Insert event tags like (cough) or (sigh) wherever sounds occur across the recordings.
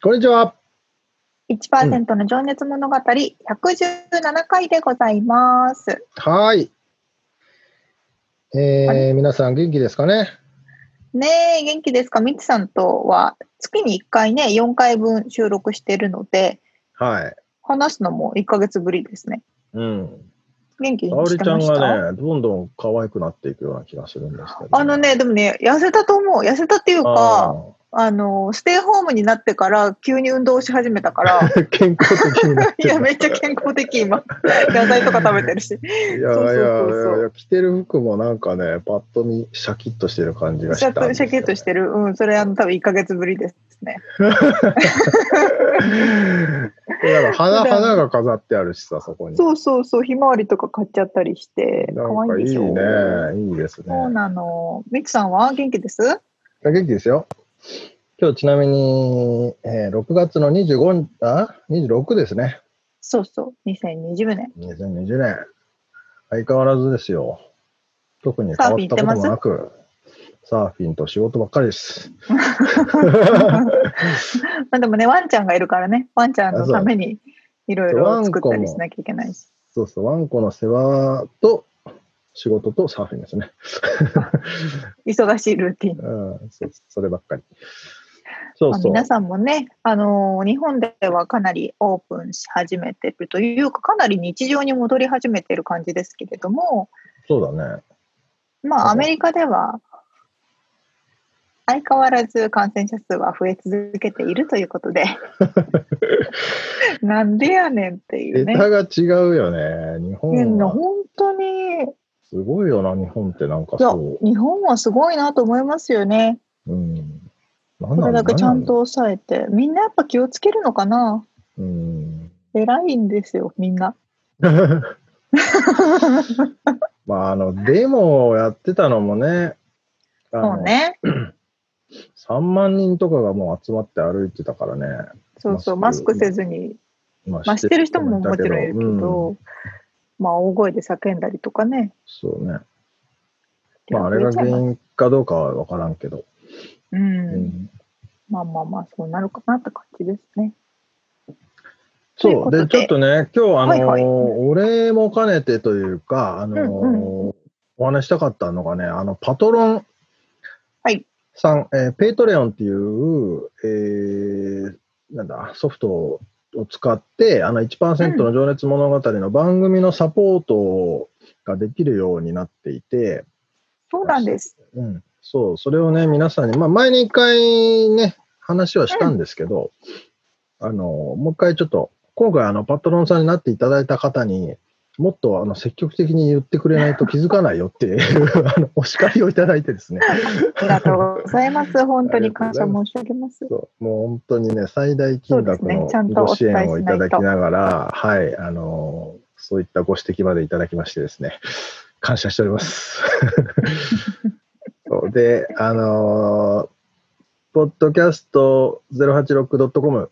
こんにちは。1%の情熱物語、117回でございます。はーい。えー、皆さん元気ですかね？ねえ、元気ですか？みつさんとは月に1回ね、4回分収録してるので、はい。話すのも1ヶ月ぶりですね。うん。元気に沙織ちゃんしてましたがね、どんどん可愛くなっていくような気がするんですけど、あのね、でもね、痩せたと思う。痩せたっていうか、あの、ステイホームになってから急に運動し始めたから、(laughs) 健康的になって (laughs) いや、めっちゃ健康的今。(laughs) 野菜とか食べてるし。いやいやいや着てる服もなんかね、パッと見、シャキッとしてる感じがしたんですよ、シャキッとしてる。うん、それあの多分1ヶ月ぶりですね。なんか花、花が飾ってあるしさ、そこに。そうそうそう、ひまわりとか買っちゃったりして、かいい愛いでしょ。ね。いいですね。そうなの。みつさんは？元気です？元気ですよ。今日ちなみに、えー6月の25あ26ですね。そうそう、2020年。2020年。相変わらずですよ。特に変わったこともなく、サーフィンと仕事ばっかりです。(laughs) まあでもね、ワンちゃんがいるからね、ワンちゃんのためにいろいろ作ったりしなきゃいけないし。そうそう、ワンコの世話と仕事とサーフィンですね。忙しいルーティン。(laughs) うん、そうそればっかり。そうそう。まあ皆さんもね、あのー日本ではかなりオープンし始めてるというか、かなり日常に戻り始めてる感じですけれども、そうだね。まあ、アメリカでは相変わらず感染者数は増え続けているということで、(laughs) なんでやねんっていうね。桁が違うよね。日本は。本当すごいよな、日本ってなんかやそ、日本はすごいなと思いますよね。う。うん。これだけちゃんと抑えて。みんなやっぱ気をつけるのかな？うん。偉いんですよ、みんな。(laughs) まあ、あの、デモをやってたのもね、そうね。3万 (coughs) 人とかがもう集まって歩いてたからね。そうそう、マスクせずにままあ、してる人ももちろんいるけど、うんまあ、大声で叫んだりとかね。そうね。まあ、あれが原因かどうかは分からんけど。うん、うんまあまあまあ、そうなるかなって感じですね。とそ、いうでで、ちょっとね、今日、あの、はいはいお礼も兼ねてというか、あの、うんお話したかったのがね、あの、パトロンはいさん、えー Patreon っていう、えーなんだ、ソフトを使って、あの、1%の情熱物語の番組のサポートができるようになっていて、そうなんです。うん、そう、それをね、皆さんに、まあ、前に一回ね、話はしたんですけど、あの、もう一回ちょっと、今回、あの、パトロンさんになっていただいた方に、もっとあの積極的に言ってくれないと気づかないよっていう (laughs) あのお叱りをいただいてですね、ありがとうございます。(laughs) 本当に感謝申し上げます。そうもう本当にね、最大金額のご支援をいただきながら、はい、あの、そういったご指摘までいただきましてですね、感謝しております。(laughs) そう。で、あの、ポッドキャスト 086.com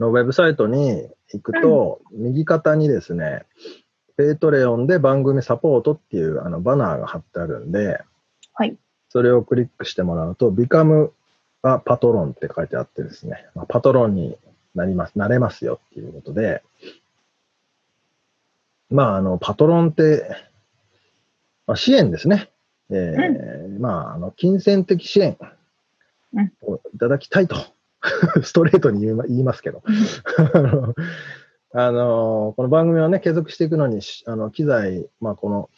のウェブサイトに行くと、右肩にですね、 Patreon で番組サポートっていうあのバナーが貼ってあるんで、はい。それをクリックしてもらうと、Become a Patron って書いてあってですね、まあ、パトロンになります、なれますよっていうことで、まあ、あの、パトロンって、まあ、支援ですね。えーまあ、あの、金銭的支援うん。をいただきたいと、(laughs) ストレートに言いま言いますけど、(laughs) あのこの番組をね、継続していくのに、しあの機材、まあこの、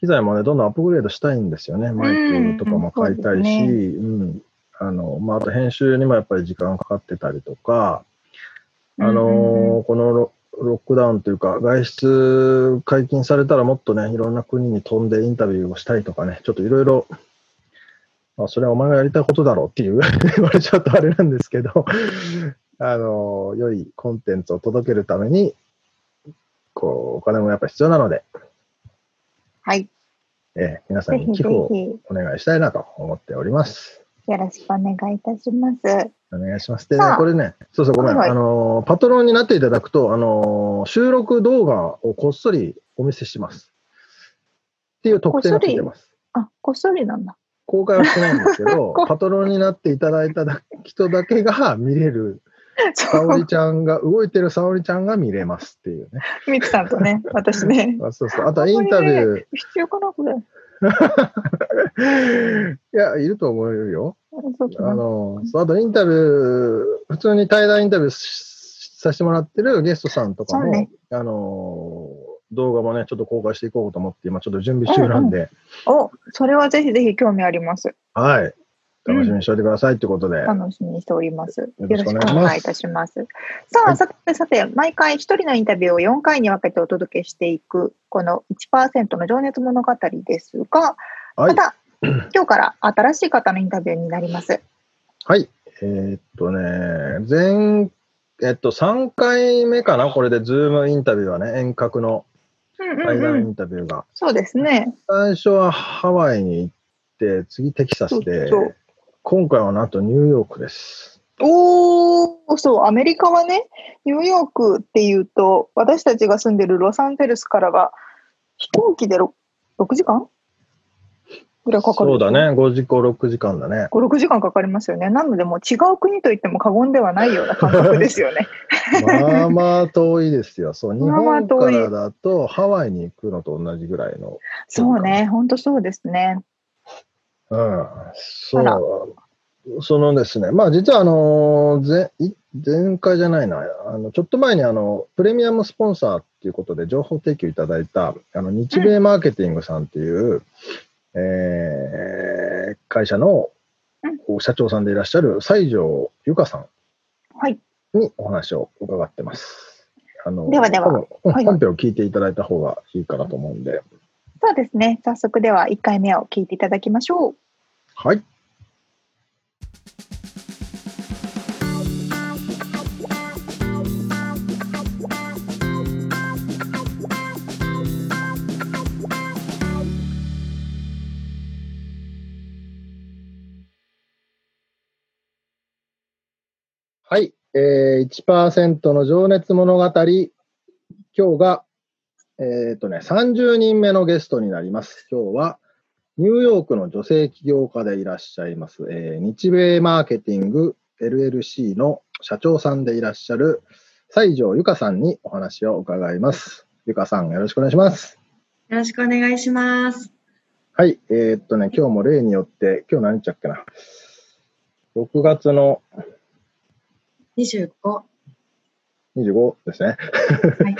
機材もね、どんどんアップグレードしたいんですよね。マイクとかも買いたいし、うんうん。あの、まああと編集にもやっぱり時間かかってたりとか、あのこのロロックダウンというか、外出解禁されたらもっとね、いろんな国に飛んでインタビューをしたりとかね、ちょっといろいろ、まあ、それはお前がやりたいことだろうっていう (laughs) 言われちゃうとあれなんですけど、あの、良いコンテンツを届けるために、こう、お金もやっぱ必要なので、はい。えー皆さんに寄付をひ、お願いしたいなと思っております。よろしくお願いいたします。お願いします。で、さあこれね、そうそう、ごめん。はいはいあの、パトロンになっていただくと、あの、収録動画をこっそりお見せします。っていう特典がついてます。あ、こっそりなんだ。公開はしてないんですけどこ、(laughs) パトロンになっていただいただ人だけが見れる、(laughs) 沙織ちゃんが、動いてる沙織ちゃんが見れますっていうね。ミクさんとね、私ね。あそうそう。あとはインタビュー。必要かな、これ。(laughs) いや、いると思うよ。あ。の、あとインタビュー、普通に対談インタビューしさせてもらってるゲストさんとかも、ねあの、動画もね、ちょっと公開していこうと思って、今ちょっと準備中なんで、お、それはぜひぜひ興味あります。はい。楽しみにしておいてくださいってことで、楽しみにしております。よろろしくお願いいいたします。さあ、はいさてさて、毎回一人のインタビューを4回に分けてお届けしていく、この1%の情熱物語ですが、はいま。た、(clears throat) 今日から新しい方のインタビューになります。はい。えーっとね、前、えっと、3回目かな、これで、ズームインタビューはね、遠隔のうんうん対談イうん。ンタビューが。そうですね。最初はハワイに行って、次テキサスで、そうそう今回はなんとニューヨークです。おー、そう、アメリカはね、ニューヨークっていうと、私たちが住んでるロサンゼルスからが、飛行機で 6, 6時間？ぐらいかかる。そうだ。ね、5時間、6時間だね。5、6時間かかりますよね。なので、もう違う国と言っても過言ではないような感覚ですよね。まあまあ遠いですよ。そう、(laughs) 日本からだとハワイに行くのと同じぐらいの。そうね、ほんとそうですね。うん、そう。そのですね、まあ実はあの、ぜい前回じゃないな、あの、ちょっと前にあの、プレミアムスポンサーっていうことで情報提供いただいた、あの、日米マーケティングさんっていう、えー会社の社長さんでいらっしゃる西条由香さんはい。にお話を伺ってます。あのではでは本編を聞いていただいた方がいいかなと思うんで。そうですね。早速では1回目を聞いていただきましょう。はい。はい。えー、1%の情熱物語。今日が、えっ、とね、30人目のゲストになります。今日は、ニューヨークの女性起業家でいらっしゃいます、えー日米マーケティング LLC の社長さんでいらっしゃる西条由香さんにお話を伺います。由香さん、よろしくお願いします。よろしくお願いします。はい。えーっとね、今日も例によって、今日何日だっけな？6月の25。25ですね。はい。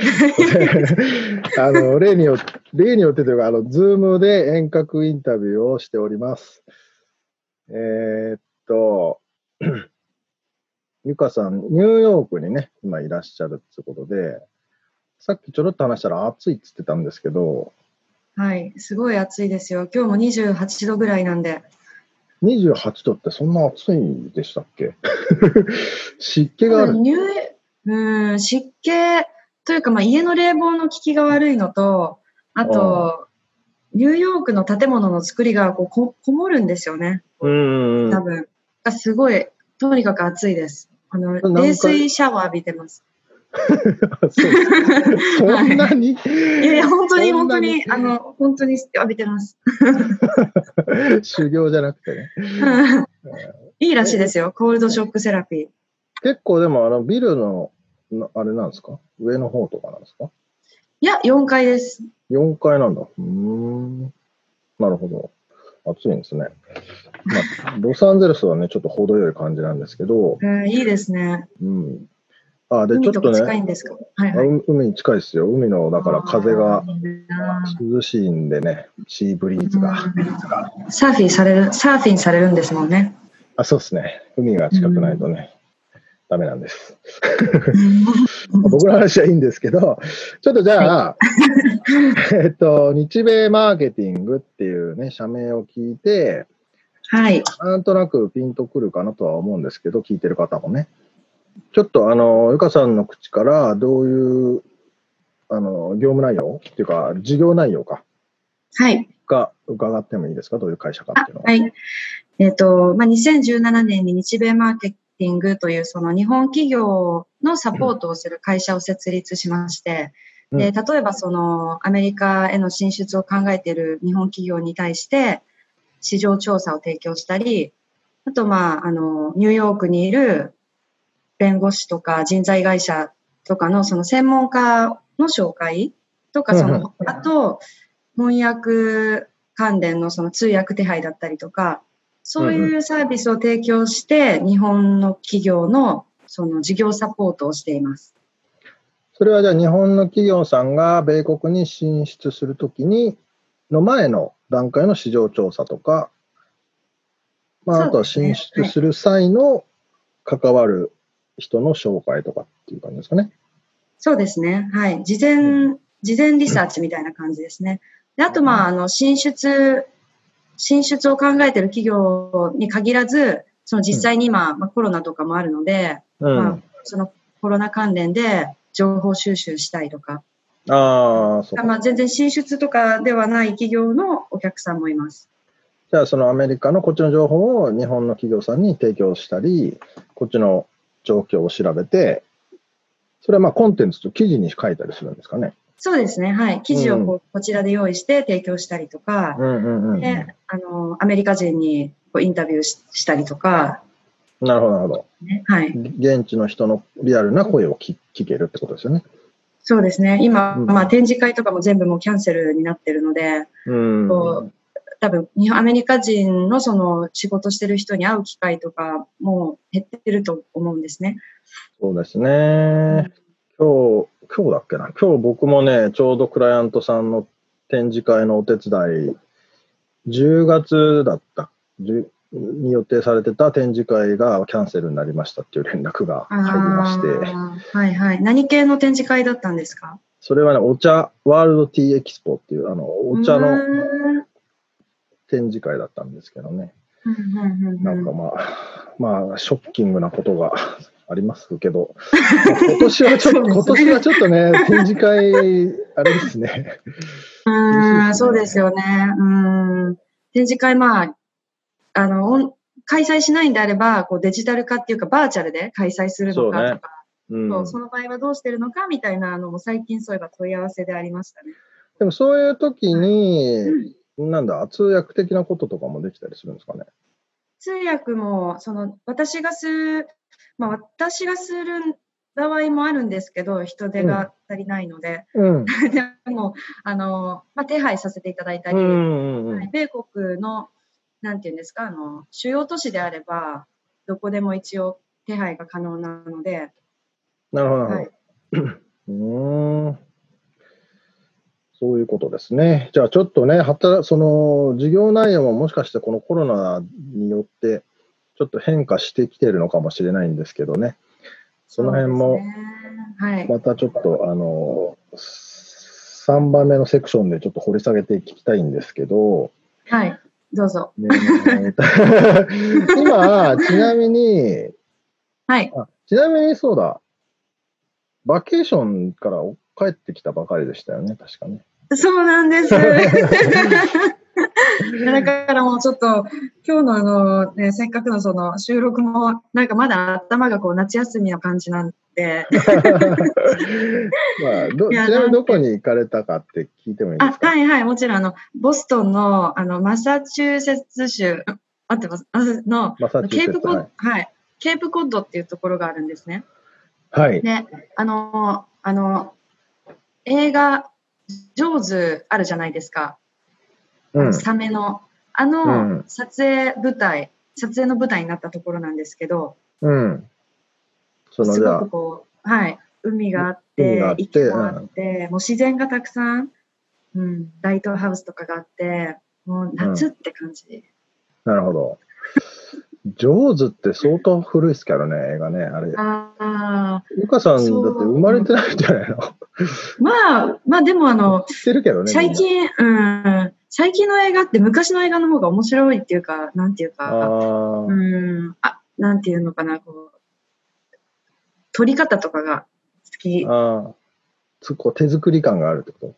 (laughs) あの、例によって、例によってというか、あの、ズームで遠隔インタビューをしております。えーっと、(clears throat) ゆかさん、ニューヨークにね、今いらっしゃるってことで、さっきちょろっと話したら暑いって言ってたんですけど、はい。すごい暑いですよ。今日も28度ぐらいなんで。28度ってそんな暑いでしたっけ？(laughs) 湿気がある。入うん、湿気というか、まあ、家の冷房の効きが悪いのと、あと、ニューヨークの建物の作りがこうここもるんですよね。うん多分。がすごい、とにかく暑いです。あの、冷水シャワー浴びてます。(laughs) そんなに、いやいや、本当に本当に、あの、本当に浴びてます。(laughs) 修行じゃなくてね。(laughs) いいらしいですよ。コールドショックセラピー。結構でもあのビルのなあれなんですか？上の方とかなんですか？いや、4階です。4階なんだ。うーん。なるほど。暑いんですね。まあ、(laughs) ロサンゼルスはね、ちょっと程よい感じなんですけど、うん、いいですね。うん。あ、で、ちょっとね、近いんですか？はいはい。海に近いですよ。海の、だから風が涼しいんでね、シーブリーズが。うんサーフィンされる、サーフィンされるんですもんね。あ、そうですね。海が近くないとね、ダメなんです。(laughs) 僕の話はいいんですけど、ちょっとじゃあ、えっと、日米マーケティングっていうね、社名を聞いて、はい。なんとなくピンとくるかなとは思うんですけど、聞いてる方もね。ちょっとあの、ゆかさんの口からどういう、あの、業務内容っていうか、事業内容か、はい。が伺ってもいいですか？どういう会社かあっていうのは。はい。えっ、と、まあ、2017年に日米マーケティングというその日本企業のサポートをする会社を設立しまして、うん。で例えばそのアメリカへの進出を考えている日本企業に対して市場調査を提供したり、あとまあ、あの、ニューヨークにいる弁護士とか人材会社とかのその専門家の紹介とか、そうん。の、あと、翻訳関連のその通訳手配だったりとか、そういうサービスを提供して、日本の企業のその事業サポートをしています。それはじゃあ日本の企業さんが米国に進出するときに、の前の段階の市場調査とか、まあ、あとは進出する際の関わる人の紹介とかっていう感じですかね。そうですね。はい。事前、事前リサーチみたいな感じですね。であと、まあ、あの、進出、進出を考えている企業に限らず、その実際に今、まあ、コロナとかもあるので、うん。まあ、そのコロナ関連で情報収集したいとか、ああ、そうか。まあ、全然進出とかではない企業のお客さんもいます。じゃあそのアメリカのこっちの情報を日本の企業さんに提供したり、こっちの状況を調べて、それはまあコンテンツと記事に書いたりするんですかね。そうですね。はい。記事をこうこちらで用意して提供したりとかう、んうんうん。で、あの、アメリカ人にこうインタビューししたりとか、なるほど、なるほど。ね、はい。現地の人のリアルな声を聞聞けるってことですよね。そうですね。今、うんまあ展示会とかも全部もうキャンセルになってるので、うん。こう多分日本アメリカ人のその仕事してる人に会う機会とかも減ってると思うんですね。そうですね。今日、今日だっけな？今日僕もね、ちょうどクライアントさんの展示会のお手伝い、10月だった。10に予定されてた展示会がキャンセルになりましたっていう連絡が入りまして、はいはい。何系の展示会だったんですか？それはね、お茶、ワールドティーエキスポっていう、あの、お茶の展示会だったんですけどね。なんかまあ、まあ、ショッキングなことがありますけど、まあ今年はちょっと、(laughs) 今年はちょっとね、展示会、あれですね。(laughs) うーん、そうですよね。うーん。展示会、まあ、あの、開催しないんであれば、こうデジタル化っていうか、バーチャルで開催するのそうねかとか、うんそうその場合はどうしてるのかみたいなのも最近そういえば問い合わせでありましたね。でもそういう時に、なんだ、通訳的なこととかもできたりするんですかね？通訳も、その、私がする、まあ私がする場合もあるんですけど、人手が足りないので、うん。(laughs) でも、あの、まあ手配させていただいたり、米国の、なんていうんですか、あの、主要都市であれば、どこでも一応手配が可能なので、なるほど、なはい。うーん。そういうことですね。じゃあちょっとね、働その事業内容ももしかしてこのコロナによってちょっと変化してきてるのかもしれないんですけどね。その辺も。またちょっとあの、3番目のセクションでちょっと掘り下げて聞きたいんですけど、はい。どうぞ。ね (laughs) 今、ちなみに、はい。あちなみにそうだ、バケーションから帰ってきたばかりでしたよね、確かね。そうなんです。(laughs) (laughs) だからもうちょっと、今日のあの、ね、せっかくのその収録も、なんかまだ頭がこう夏休みの感じなんで、(laughs) まあ、どちなみにどこに行かれたかって聞いてもいいであす、か？はいはい、もちろんあの、ボストンの、あの、マサチューセッツ州、あ合ってますあの、ケープコッド、はいはい、ケープコッドっていうところがあるんですね。はい。で、あの、あの、映画、ジョーズあるじゃないですか。うん。サメの。あうのん、撮影舞台、撮影の舞台になったところなんですけど、うん。そのすごく、こう、はい。海があっ海て、があって池があって、もう自然がたくさん、うん、ライトハウスとかがあって、もう夏って感じ。なるほど。ジョーズって相当古いですからね、映画ね。あれ。ああ、ゆかさんだって生まれてないんじゃないのまあ、まあでもあの、知ってるけどね。最近、うん、最近の映画って昔の映画の方が面白いっていうか、なんていう。か、あうーん、あ、なんていうのかな、こう、撮り方とかが好き。あー。つこう手作り感があるってこ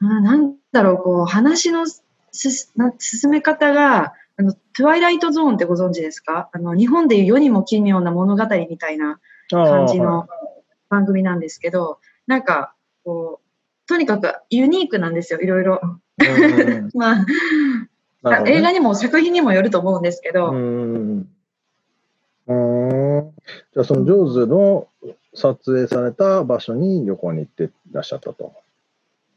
うんなんだろう、こう、話のすな進め方が、あの、トゥワイライトゾーンってご存知ですか？あの、日本でいう世にも奇妙な物語みたいな感じの番組なんですけど、なんか、こう、とにかくユニークなんですよ、いろいろ。(laughs) まあ、ね映画にも作品にもよると思うんですけど、うん。うん。じゃあ、そのジョーズの撮影された場所に旅行に行ってらっしゃったと。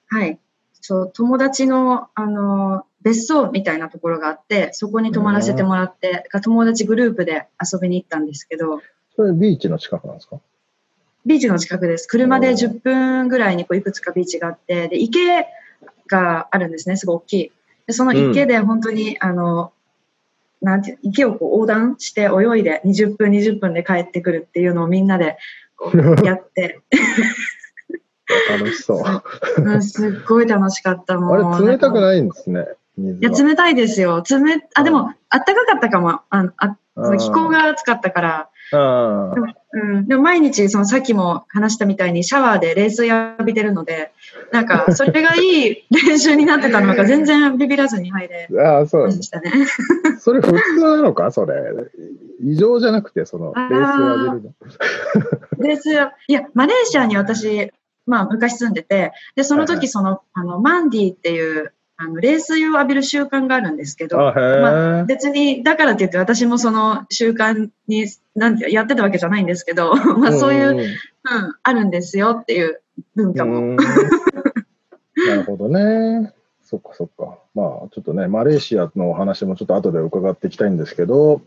はい。そう、友達の、あの、別荘みたいなところがあって、そこに泊まらせてもらって、友達グループで遊びに行ったんですけど、それビーチの近くなんですか？ビーチの近くです。車でおー10分ぐらいにこういくつかビーチがあって、で、池があるんですね、すごい大きい。で、その池で本当に、あの、なんて池をこう横断して泳いで20分、20分で帰ってくるっていうのをみんなでこう (laughs) やって、楽しそう。うんすっごい楽しかったもん。あれ、冷たくいないんですね、水いや、は。冷たいですよ。冷、あ、でうも、あったかかったかも。ああ気候が暑かったから。うん。でも毎日、そのさっきも話したみたいにシャワーで冷水浴びてるので、なんか、それがいい練習になってたのか、全然ビビらずに入れあー、そうなんでましたね。す。それ普通なのか？それ。異常じゃなくて、その、あーレースを浴びるの。冷水浴いや、マレーシアに私、まあ、昔住んでて、で、その時、その、あの、マンディっていう、あの、冷水を浴びる習慣があるんですけど、あ、ま別に、だからって言って私もその習慣に、なんて、やってたわけじゃないんですけど、(laughs) まあそういう、うん、んあるんですよっていう文化も。うん (laughs) なるほどね。そっかそっか。まあ、ちょっとね、マレーシアのお話もちょっと後で伺っていきたいんですけど、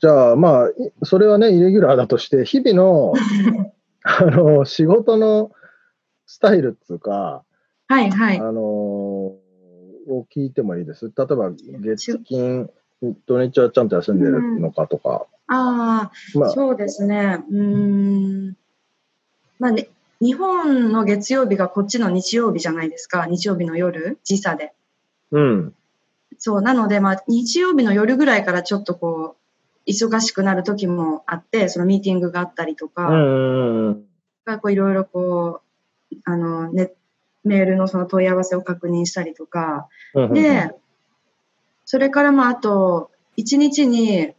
じゃあ、まあ、いそれはね、イレギュラーだとして、日々の、(laughs) あの、仕事のスタイルっていうか、はいはいあ。のを聞いてもいいです。例えば、月金、土日はちゃんと休んでるのかとか。ああ、まあ、そうですね。うーん。まあね、日本の月曜日がこっちの日曜日じゃないですか。日曜日の夜、時差で。うん。そう、なので、まあ、日曜日の夜ぐらいからちょっとこう、忙しくなる時もあって、そのミーティングがあったりとか、うんうんうこういろいろこう、あの、ね、メールのその問い合わせを確認したりとか、うんうんうん。で、それからまああと、1日に、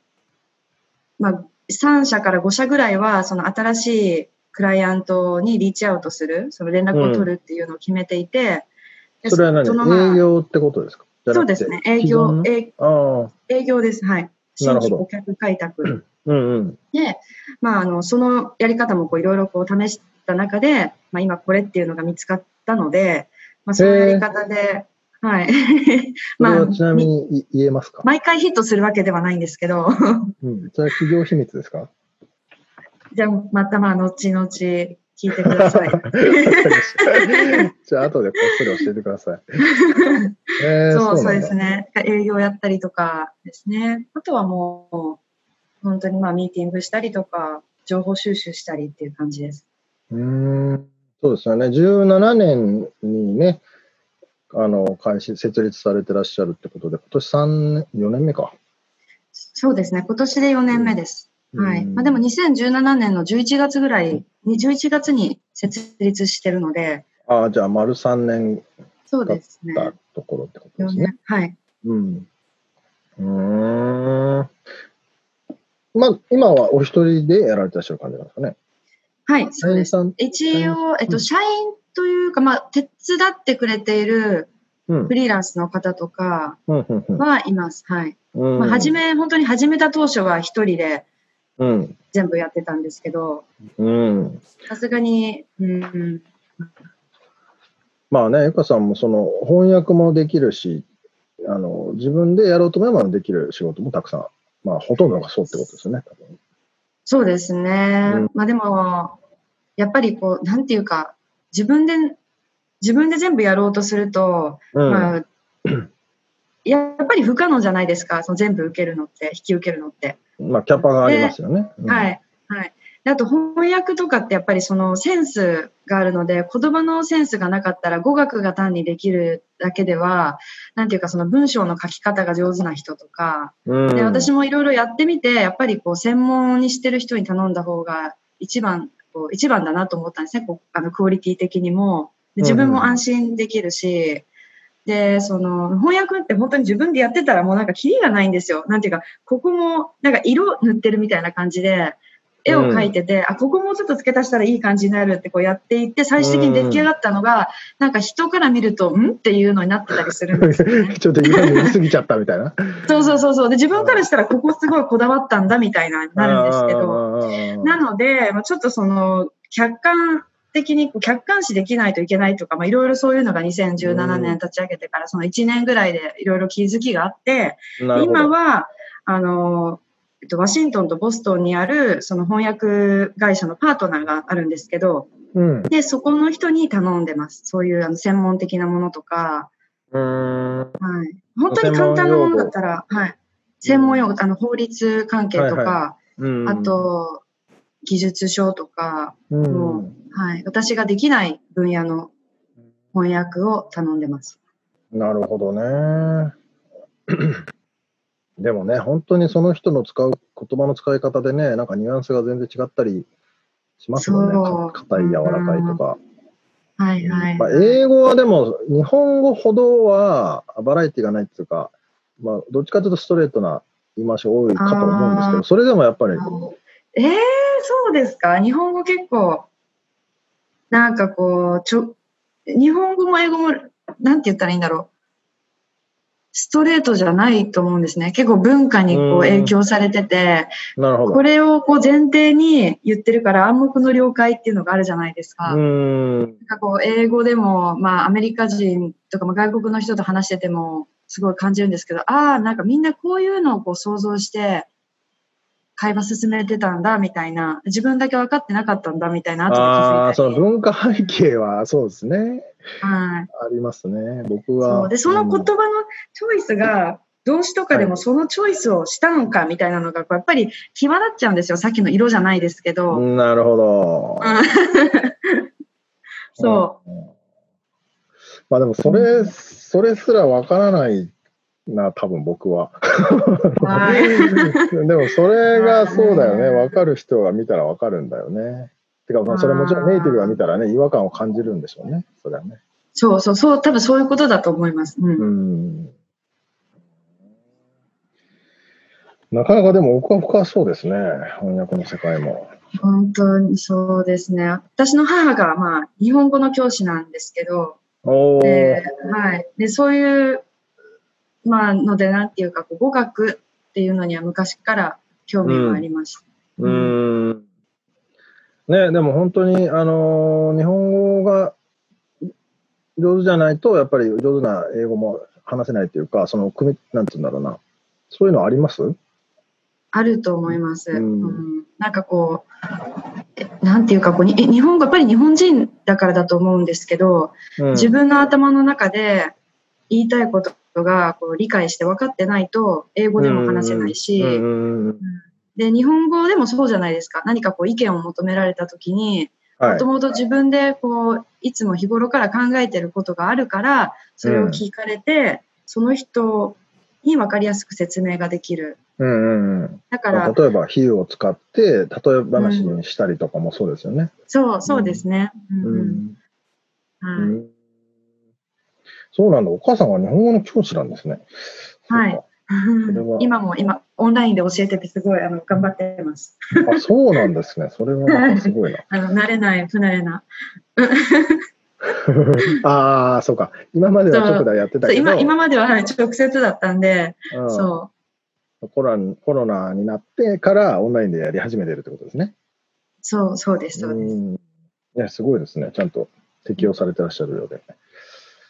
まあ、3社から5社ぐらいは、その新しいクライアントにリーチアウトする、その連絡を取るっていうのを決めていて、でそれは何？そのまあ営業ってことですか？そうですね、営業の、営営業です、はい。な新規顧客開拓。うんうん。で、まあ、あの、そのやり方もこういろいろこう試した中で、まあ今これっていうのが見つかったので、まあそのやり方で、はい。(laughs) まあはちなみにい言えますか、毎回ヒットするわけではないんですけど、うん、それは企業秘密ですか？(laughs) じゃあまたまあ後々聞いてください。(laughs) じゃあ、後でこっそり教えてください。えー、そう、そうですね。営業やったりとかですね。あとはもう、本当にまあミーティングしたりとか、情報収集したりっていう感じです。うーん、そうですよね。17年にね、あの、開始、設立されてらっしゃるってことで、今年3年、4年目か。そうですね。今年で4年目です。はい。うんまあでも2017年の11月ぐらいに、11月に設立してるので、ああ、じゃあ、丸3年そうですね。だところってことで4すね。年。はい。うん。うーん。まあ、今はお一人でやられてらっしゃる感じなんですかね。はい、そうさん一応、えっと、うん社員というか、まあ、手伝ってくれているうんフ。リーランスの方とかはいます。はい。うん。まあ、初め、本当に始めた当初は一人でうん。全部やってたんですけど、うん。さすがに、うん、まあね、ゆかさんもその翻訳もできるし、あの、自分でやろうと思えばできる仕事もたくさん、まあ、ほとんどがそうってことですよね、多分。そうですね。うんまあでも、やっぱりこう、なんていうか、自分で、自分で全部やろうとすると、うん。まあ、(clears throat) やっぱり不可能じゃないですか、その全部受けるのって、引き受けるのって。まあ、キャパがありますよね。うんはい。はい。であと翻訳とかってやっぱりそのセンスがあるので、言葉のセンスがなかったら語学が単にできるだけでは、なんていうかその文章の書き方が上手な人とか、うん。で私もいろいろやってみて、やっぱりこう専門にしてる人に頼んだ方が一番、こう一番だなと思ったんですね。こうあのクオリティ的にも。で自分も安心できるし、で、その翻訳って本当に自分でやってたらもうなんかキリがないんですよ。なんていうか、ここもなんか色塗ってるみたいな感じで、絵を描いてて、あ、ここもうちょっと付け足したらいい感じになるってこうやっていって、最終的に出来上がったのが、なんか人から見ると、ん？っていうのになってたりするんですよね。(laughs) ちょっと色塗りすぎちゃったみたいな。そうそうそうそう。で、自分からしたらここすごいこだわったんだみたいな、なるんですけど。どなので、まあ、ちょっとその、客観的に客観視できないといけないとか、まあ、いろいろそういうのが2017年立ち上げてから、その1年ぐらいでいろいろ気づきがあって、今は、あの、えっと、ワシントンとボストンにある、その翻訳会社のパートナーがあるんですけど、うん。で、そこの人に頼んでます。そういうあの専門的なものとか、うん。はい。本当に簡単なものだったら、はい。専門用語、あの、法律関係とか、はいうんあ、と、技術書とか、うんもうはい。私ができない分野の翻訳を頼んでます。なるほどね。でもね、本当にその人の使う言葉の使い方でね、なんかニュアンスが全然違ったりしますもんね。硬い、柔らかいとか。はいはい。まあ、英語はでも、日本語ほどはバラエティがないっていうか、まあ、どっちかというとストレートな言い回し多いかと思うんですけど、それでもやっぱり、えー、そうですか？日本語結構、なんかこう、ちょ、日本語も英語も、なんて言ったらいいんだろう。ストレートじゃないと思うんですね。結構文化にこう影響されてて。これをこう前提に言ってるから暗黙の了解っていうのがあるじゃないですか。なんかこう英語でも、まあアメリカ人とかまあ外国の人と話しててもすごい感じるんですけど、ああ、なんかみんなこういうのをこう想像して会話進めてたんだみたいな、自分だけ分かってなかったんだみたいな後で気ああ、そづいたり。の文化背景はそうですね。はい。ありますね。僕そは。うで、その言葉のチョイスが、動詞とかでもそのチョイスをしたのかみたいなのが、こうやっぱり際立っちゃうんですよ。さっきの色じゃないですけど。うんなるほど。そう。うん。まあでも、それ、それすらわからないな、多分僕は。はい (laughs) でも、それがそうだよね。わかる人が見たらわかるんだよね。てか、まあ、それはもちろんネイティブが見たらね、違和感を感じるんでしょうね。それはね。そうそう、そう、多分そういうことだと思います。うん。うん。なかなかでも奥は深そうですね。翻訳の世界も。本当にそうですね。私の母が、まあ、日本語の教師なんですけど。で、はい。で、そういう、まあ、ので、なんていうか、語学っていうのには昔から興味がありました。うーん。ね、でも本当に、あのー日本語が上手じゃないと、やっぱり上手な英語も話せないというか、その組み、なんて言うんだろうな。そういうのあります？あると思います。うん。うん。なんかこう、えなんていうかこうに、え日本語、やっぱり日本人だからだと思うんですけど、うん。自分の頭の中で言いたいことがこう理解して分かってないと、英語でも話せないし、うんで、日本語でもそうじゃないですか。何かこう意見を求められたときに、はいもと。もと自分でこう、いつも日頃から考えてることがあるから、それを聞かれて、その人に分かりやすく説明ができる。うんうんうんだから、例えば、比喩を使って、例え話にしたりとかもそうですよね。そう、そうですね。そうなんだ。お母さんは日本語の教師なんですね。はい (laughs) 今も今、オンラインで教えてて、すごいあの頑張ってます。あ、そうなんですね。それはすごいな。あの慣れない、不慣れな。(laughs) ああ、そうか。今までは直でやってたけど、今今までは、はい、直接だったんで、うんそコロナコロナになってからオンラインでやり始めてるってことですね。う、そう、そうです、そうです。ん。いや、すごいですね。ちゃんと適用されてらっしゃるようで。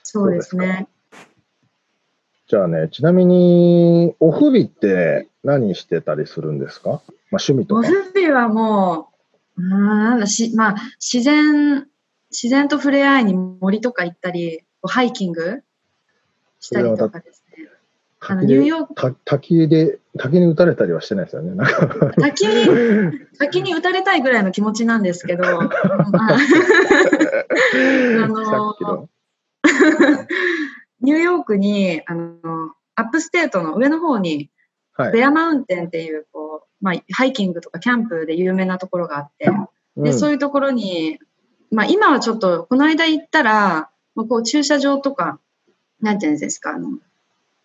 そうですね。じゃあね、ちなみに、オフ日って何してたりするんですか？まあ趣味とオか。フ日はもう、うーんなんだし、まあ、自然、自然と触れ合いに森とか行ったり、ハイキングしたりとかですね。あのニューヨーク、た滝で、滝に打たれたりはしてないですよね。なんか滝に、滝に打たれたいぐらいの気持ちなんですけど、(laughs) まあ (laughs) の。(laughs) ニューヨークに、あの、 upstate の上の方に、はい。ベアマウンテンっていう、こう、まあ、ハイキングとかキャンプで有名なところがあって、で、そういうところに、まあ今はちょっと、この間行ったら、まあ、こう駐車場とか、なんていうんですか、あの、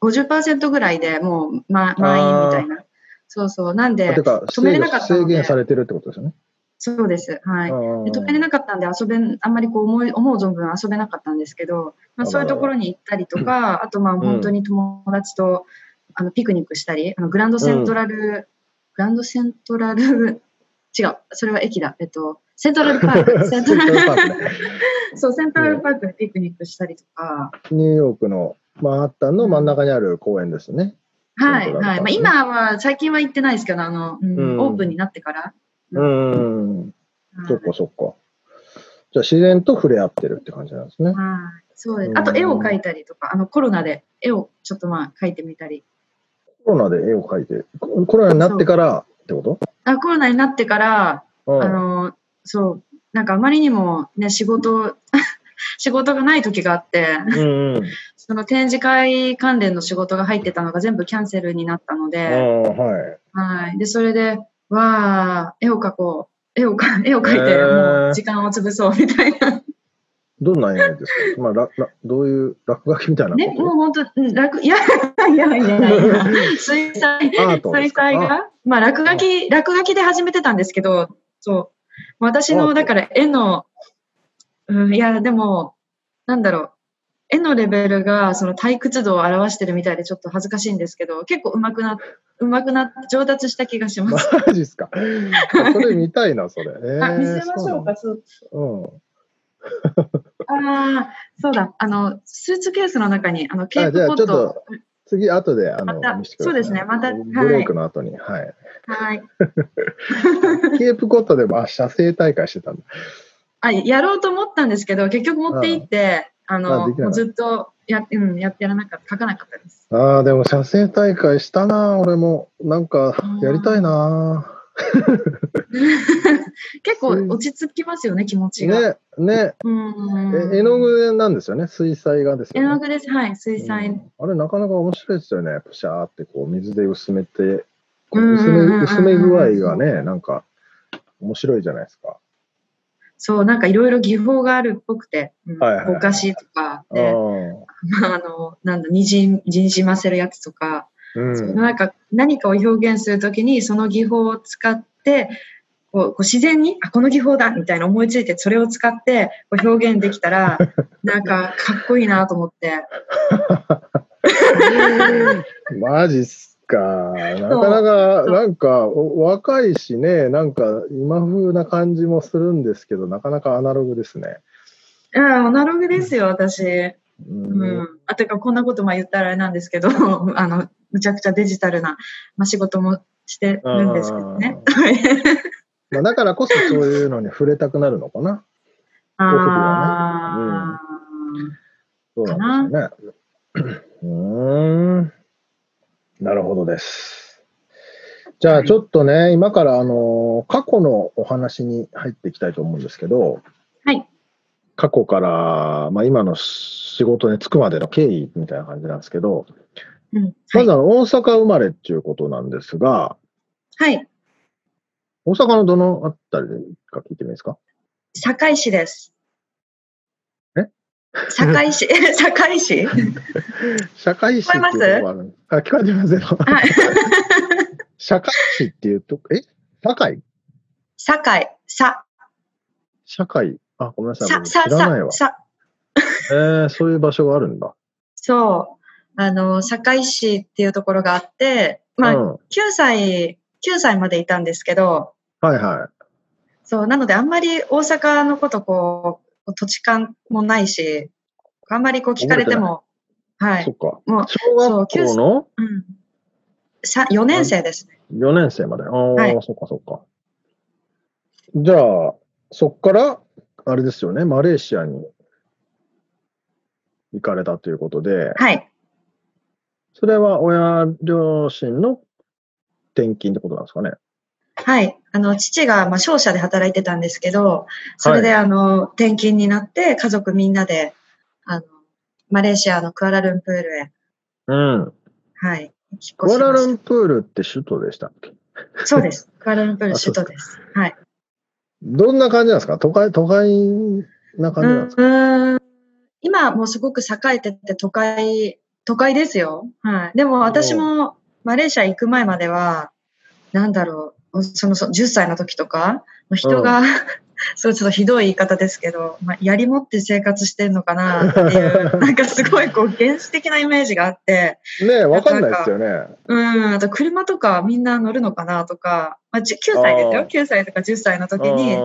50%ぐらいでもう、ま、満員みたいな。そうそう。なんで止めれなかった制限されてるってことですよね。そうです。はい。で止めれなかったんで遊べん、あんまりこう思い思う存分遊べなかったんですけど、まあ、そういうところに行ったりとか、あとまあ本当に友達とあのピクニックしたり、あのグランドセントラル、グランドセントラル、違う、それは駅だ。えっと、セントラルパーク。(laughs) セントラルパークね (laughs) そう、セントラルパークでピクニックしたりとか、ニューヨークのマンハッタンの真ん中にある公園ですね。はい、はい。まあ今は、最近は行ってないですけど、あの、うんうんオープンになってから。うん。はいそっかそっか。じゃあ自然と触れ合ってるって感じなんですね。はい。そうですう。んあと絵を描いたりとか、あのコロナで絵をちょっとまあ描いてみたり。コロナで絵を描いて、ココロナになってからってこと？あコロナになってから、うんあの、そう、なんかあまりにもね、仕事、(laughs) 仕事がない時があって、うんうん。(laughs) その展示会関連の仕事が入ってたのが全部キャンセルになったのあで、あ、はい。はい。で、それで、わあ、絵を描こう。絵をか (laughs) 絵を描いて、もう時間を潰そうみたいな。どんな絵ですか？(laughs) まあ、ららどういう落書きみたいなね、こもう本当、いや、(laughs) いやいやいや、水彩、水彩が、まあ落書き、落書きで始めてたんですけど、そう。私の、だから絵の、うん、いや、でも、なんだろう。絵のレベルがその退屈度を表してるみたいでちょっと恥ずかしいんですけど、結構上手くな、上手くなって上達した気がします。(laughs) マジっすか？それ見たいな、それ。(laughs) えーあ、見せましょうか。そうそう (laughs) ああ、そうだ。あの、スーツケースの中に、あの、ケーあじゃあちょっプポット。次、後で、あの、ま。そうですねまたはいブレイクの後に。はい。はい。ケープコットでも、あ、写生大会してたんだ。あ、やろうと思ったんですけど、結局持って行って、ああの、ずっとや,、うん、やってやらなかった、書かなかったです。ああ、でも写生大会したな、俺も。なんか、やりたいな。(laughs) 結構落ち着きますよね、気持ちが。ね、ね。うん。え絵の具なんですよね、水彩画ですよね。絵の具です。はい、水彩。うんあれ、なかなか面白いですよね。プシャーってこう水で薄めて、薄め薄め具合がね、なんか面白いじゃないですか。そう、なんかいろいろ技法があるっぽくて、うんはいはいはい。ぼかしとか、あで、ーまあ、(laughs) あの、なんだ、にじん、にじませるやつとか、うん、なんか何かを表現するときにその技法を使ってこうこう自然にあこの技法だみたいな思いついてそれを使ってこう表現できたら (laughs) なんかかっこいいなと思って。(laughs) マジっすか。なかなか、なんかお若いしね、なんか今風な感じもするんですけど、なかなかアナログですね。うんアナログですよ私、ううん。ん、あてかこんなことまあ言ったらあれなんですけど (laughs) あのむちゃくちゃデジタルな、まあ、仕事もしてるんですけどね。(laughs) まあ、だからこそそういうのに触れたくなるのかな。あそうなんですよね。うーん。なるほどです。じゃあちょっとね、今からあの過去のお話に入っていきたいと思うんですけど、はい。過去から、まあ、今の仕事に就くまでの経緯みたいな感じなんですけど、ーうんまずは大阪生まれっていうことなんですが、はい。大阪のどのあたりか聞いてもいいですか？堺市です。え堺市堺市社会市 (laughs) っていうところがあるあ、聞こえてますよ。はい社会市っていうと、え？社会？堺、さ、社会？あ、ごめんなさい。さ、僕さ、さ、。さ、(laughs) えー、そういう場所があるんだ。そう。あの、堺市っていうところがあって、まあ、うん、9歳、9歳までいたんですけど、はいはい。そう、なのであんまり大阪のことこう、土地勘もないし、あんまりこう聞かれても、はい。そっか。もう、小学校の？うん。さ4年生ですね。4年生まで。ああ、はいそっかそっか。じゃあ、そっから、あれですよね、マレーシアに行かれたということで、はい。それは親両親の転勤ってことなんですかね？はい。あの、父が、まあ、商社で働いてたんですけど、それで、あの、転勤になって、家族みんなで、あの、マレーシアのクアラルンプールへ、うん。はい。クアラルンプールって首都でしたっけ？た。そうです。(laughs) クアラルンプール首都です。はい。どんな感じなんですか？都会、都会な感じなんですか、うーん今もうすごく栄えてて都会、都会ですよ。はい。でも私もマレーシア行く前までは、なんだろう、そのそ10歳の時とか、人が、(laughs) そうちょっとひどい言い方ですけど、まあ、やりもって生活してんのかなっていう、(laughs) なんかすごいこう原始的なイメージがあって、ねえ、わかんないですよね。うん、あと車とかみんな乗るのかなとか、まあ、じ9歳ですよあー。9歳とか10歳の時に、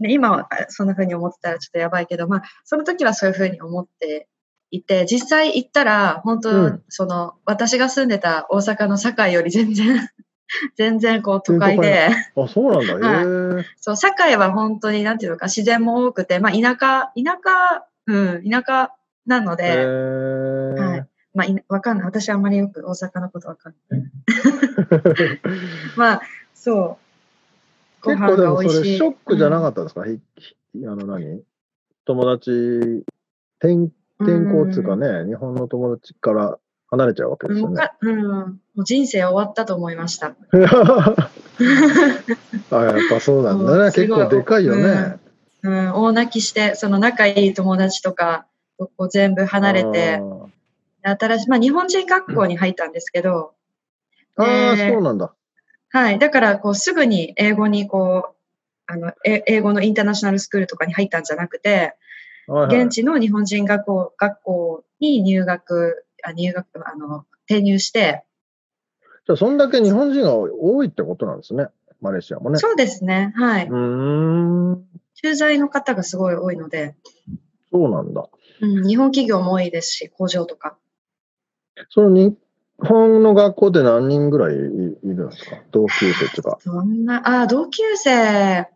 今はあそんな風に思ってたらちょっとやばいけど、まあ、その時はそういう風に思っていて、実際行ったら、本当、うんその、私が住んでた大阪の堺より全然、(laughs) 全然こう都会で、あ、そうなんだ。はいへえ。そう、堺は本当になんていうのか、自然も多くて、まあ、田舎、田舎、うん、田舎なのへで、え。はいまあ、わかんない。私あんまりよく大阪のことわかんない。(laughs) まあ、そう。ご結飯構でもそが美味しい。れショックじゃなかっったですか、ひひあの何？友達、転転校っていうかね、日本の友達から離れちゃうわけですよね。うん、もう人生終わったと思いました。(laughs) あやっぱそうなんだね。結構でかいよね。うん、大泣きして、その仲いい友達とかとこう全部離れて、新しい、まあ日本人学校に入ったんですけど、あーあー、でそうなんだ。はい。だから、こう、すぐに英語に、こう、あの、え英語のインターナショナルスクールとかに入ったんじゃなくて、はいはい現地の日本人学校、学校に入学、あ入学、あの、転入して、じゃあ、そんだけ日本人が多いってことなんですね。マレーシアもね。そうですね。はい。うーん。駐在の方がすごい多いので、そうなんだ。うん、日本企業も多いですし、工場とか。その日本の学校で何人ぐらいいいるんですか？同級生っていうか。そんな、あ、同級生、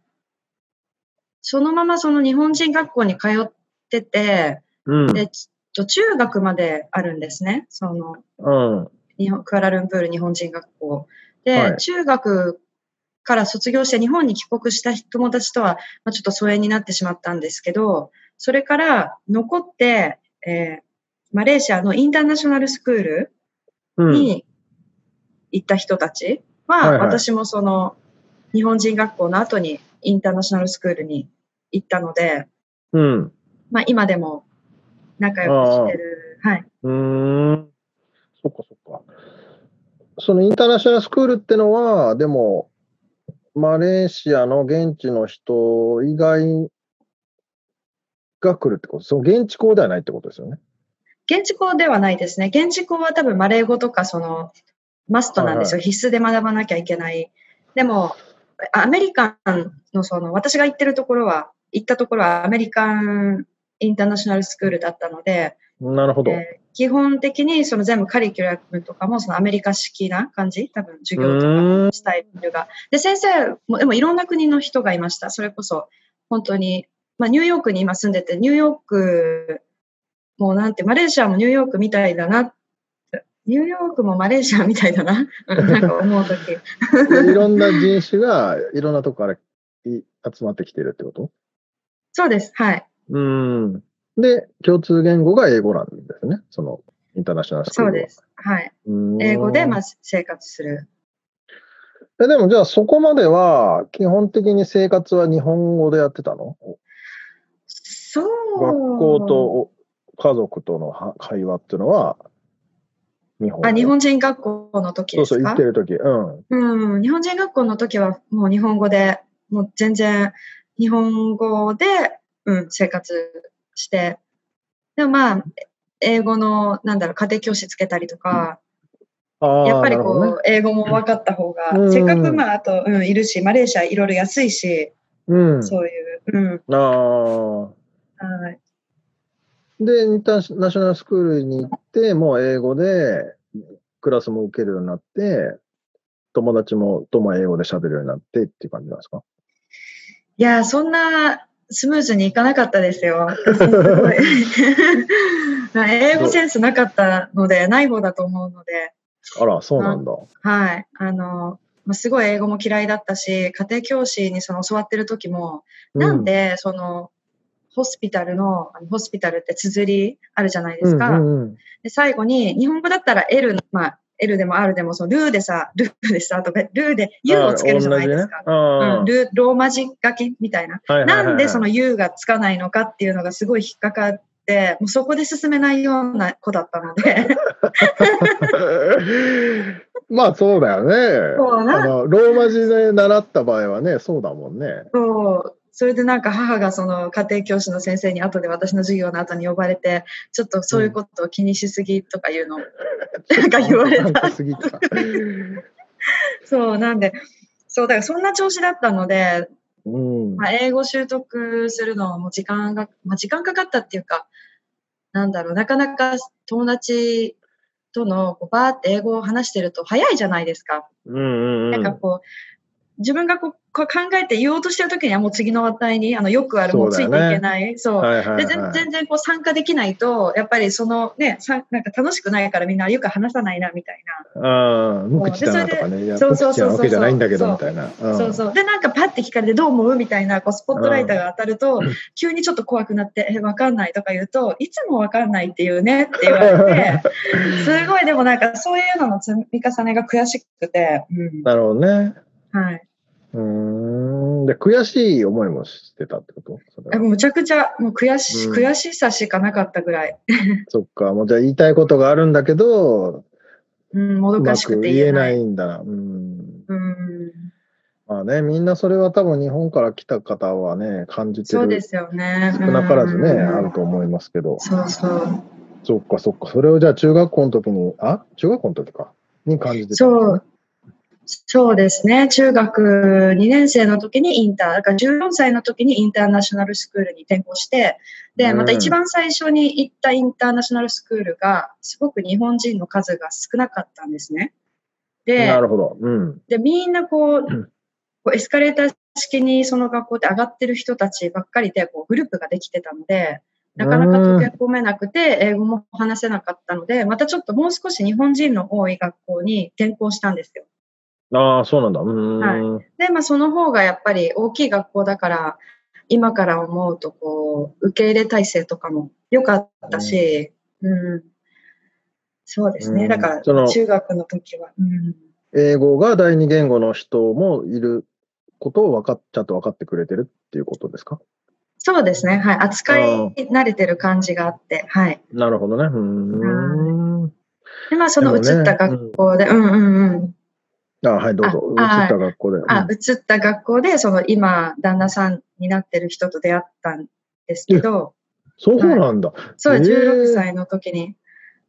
そのままその日本人学校に通ってて、うん。で、中学まであるんですね。その、うん。日本クアラルンプール日本人学校。で、はい中学から卒業して日本に帰国した友達とは、まあ、ちょっと疎遠になってしまったんですけど、それから残って、えーマレーシアのインターナショナルスクールうん。に行った人たちは、はいはい私もその日本人学校の後にインターナショナルスクールに行ったので、うん。まあ今でも仲良くしてる。はい。うーん。そっかそっか。そのインターナショナルスクールってのは、でも、マレーシアの現地の人以外が来るってこと？その現地校ではないってことですよね？現地校ではないですね。現地校は多分マレー語とかそのマストなんですよ。必須で学ばなきゃいけない。でも、アメリカンのその、私が行ってるところは、行ったところはアメリカンインターナショナルスクールだったので、なるほど。えー基本的にその全部カリキュラムとかもそのアメリカ式な感じ？多分授業とかスタイルが。で、先生も、でもいろんな国の人がいました。それこそ、本当に、まあニューヨークに今住んでて、ニューヨーク、もうなんて、マレーシアもニューヨークみたいだな。ニューヨークもマレーシアみたいだな。う (laughs) んなんか思うとき。でいろんな人種がいろんなとこからい集まってきてるってこと？そうです。はい。うーん。で、共通言語が英語なんですね。そのインターナショナルスクールは。そうです。はい。英語で、まあ、生活する。えでもじゃあそこまでは基本的に生活は日本語でやってたの？そう。学校とお家族とのは会話っていうのは日本語あ、日本人学校の時そうそう、ですか行ってる時うん。うん、日本人学校の時はもう日本語で、もう全然日本語で、うん、生活して、でもまあ、英語の、なんだろう、家庭教師つけたりとか、やっぱりこう、ね。英語も分かった方が、うんせっかくまあ、あと、うん、いるし、マレーシアいろいろ安いし、うん。そういう、うん、ああ。はい。で、インターナショナルスクールに行って、もう英語でクラスも受けるようになって、友達もとも英語で喋るようになってっていう感じなんですか？いや、そんなスムーズにいかなかったですよ。(laughs) (laughs) 英語センスなかったので、ない方だと思うので、あら、そうなんだ。はい。あの、まあすごい英語も嫌いだったし、家庭教師にその教わってる時も、なんで、その、ホスピタルの、あのホスピタルって綴りあるじゃないですか。で最後に、日本語だったら L、まあ、L でも R でも、そのルーでさ、ルーでさ、とか、ルーで U をつけるじゃないですか。あうん、ルローマ字書きみたいな。はいはいはいはいなんでその U がつかないのかっていうのがすごい引っかかって、もうそこで進めないような子だったので、(laughs) まあそうだよね。そうなローマ字で習った場合はね、そうだもんね。そう。それでなんか母がその家庭教師の先生に後で私の授業の後に呼ばれて、ちょっとそういうことを気にしすぎとかいうのを、(laughs) なんか言われた。(laughs) そう、なんで、そう、だからそんな調子だったので、うん。まあ、英語習得するのも時間が、まあ、時間かかったっていうか、なんだろう、なかなか友達とのこうバーって英語を話してると早いじゃないですか。うんうんうん。なんかこう、自分がこうこう考えて言おうとしてる時にはもう次の話題に、あの、よくある、もうついていけない。そう。はいはいはいで全全然こう参加できないと、やっぱりそのね、さなんか楽しくないからみんなよく話さないなみたいああ、無口だなとかね。そうそうそうそう口なわけじゃないんだけど、みたいな。な。そうそう。で、なんかパッて聞かれてどう思う？みたいな、こうスポットライターが当たると、急にちょっと怖くなって、え、わかんないとか言うと、いつもわかんないっていうねって言われて、(laughs) すごいでもなんかそういうのの積み重ねが悔しくて、うん。なるほどね。はい。うーん。で、悔しい思いもしてたってこと？えむちゃくちゃ、もう悔し、うん悔しさしかなかったぐらい。(laughs) そっか。もうじゃあ言いたいことがあるんだけど、うん、もどかしくく言えなて言えない。いんだな。うん。うん。まあね、みんなそれは多分日本から来た方はね、感じてる。そうですよね。少なからずね、うんあると思いますけど。そうそう。そっかそっか。それをじゃあ中学校の時に、あ？中学校の時か。に感じてたねそう。そうですね。中学2年生の時にインター、だから14歳の時にインターナショナルスクールに転校して、で、また一番最初に行ったインターナショナルスクールが、すごく日本人の数が少なかったんですね。でな、るほど。うん。でみんなこう、んこうエスカレーター式にその学校で上がってる人たちばっかりで、こうグループができてたので、なかなか溶け込めなくて、英語も話せなかったので、またちょっともう少し日本人の多い学校に転校したんですよ。ああ、そうなんだ。うーん。で、まあその方がやっぱり大きい学校だから、今から思うとこう、受け入れ体制とかも良かったし、うん。そうですね。うんだから中学の時は。うん英語が第二言語の人もいることを分かっちゃんと分かってくれてるっていうことですか？そうですね。はい。扱い慣れてる感じがあって、はい。なるほどね。うーん。で、まあその移った学校で、うんうんうん。あはい、どうぞ。移あった学校で。あ、移った学校で、その今、旦那さんになってる人と出会ったんですけど、(laughs) そうなんだ。そう、へー16歳の時に。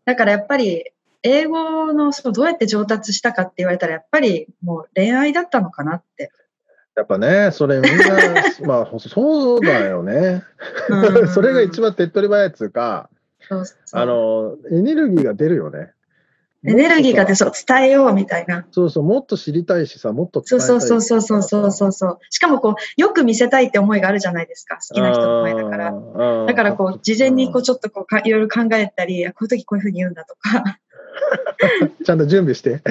だからやっぱり、英語のそうどうやって上達したかって言われたら、やっぱりもう恋愛だったのかなって。やっぱね、それみんな、(laughs) まあ、そうだよね。うん (laughs) それが一番手っ取り早いっつうか、そうそうあの、エネルギーが出るよね。エネルギーが出そう、伝えようみたいな。そうそう、もっと知りたいしさ、もっと伝そうえたいそうそうそうそうそうそうそう。しかもこう、よく見せたいって思いがあるじゃないですか。好きな人の前だから。らだからこう、事前にこう、うちょっとこうか、いろいろ考えたり、あこういう時こういうふうに言うんだとか。ん、(laughs) ちゃんと準備して。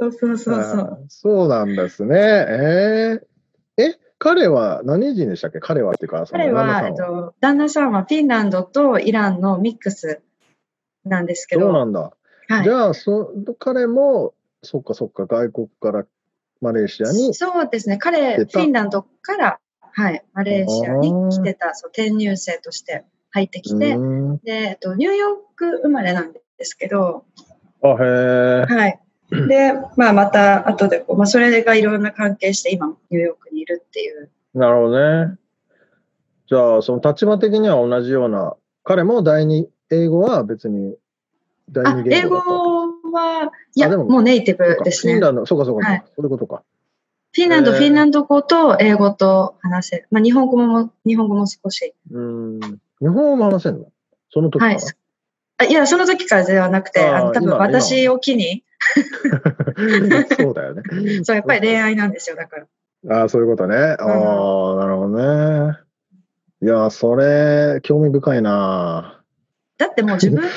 そうそうそうそあう。ーそうなんですね。えー、え、彼は何人でしたっけ？彼はっていうか、彼は、旦那さんえっと、旦那さんはフィンランドとイランのミックスなんですけど、そうなんだ。はいじゃあそ、彼も、そっかそっか、外国からマレーシアに。そうですね、彼、フィンランドから、はい、マレーシアに来てた、そう転入生として入ってきて、で、えっと、ニューヨーク生まれなんですけど、あ、へえ。はい。で、まあ、また後でこう、まあ、それがいろんな関係して、今、ニューヨークにいるっていう。なるほどね。じゃあ、その立場的には同じような、彼も第二、英語は別に第あ二、英語言語は、いや、ももうネイティけブですね。フィンランド、そうかそうかそうか、はいそういうことか。フィンランド、へーフィンランド語と英語と話せる。まあ、日本語も、日本語も少し。うーん。日本語も話せるの？その時から、はい。あいや、その時からではなくて、あの多分今私を機に、(laughs) そうだよね。(laughs) そう、やっぱり恋愛なんですよ、だから。ああ、そういうことね。ああ、なるほどね。いや、それ、興味深いな。だってもう自分の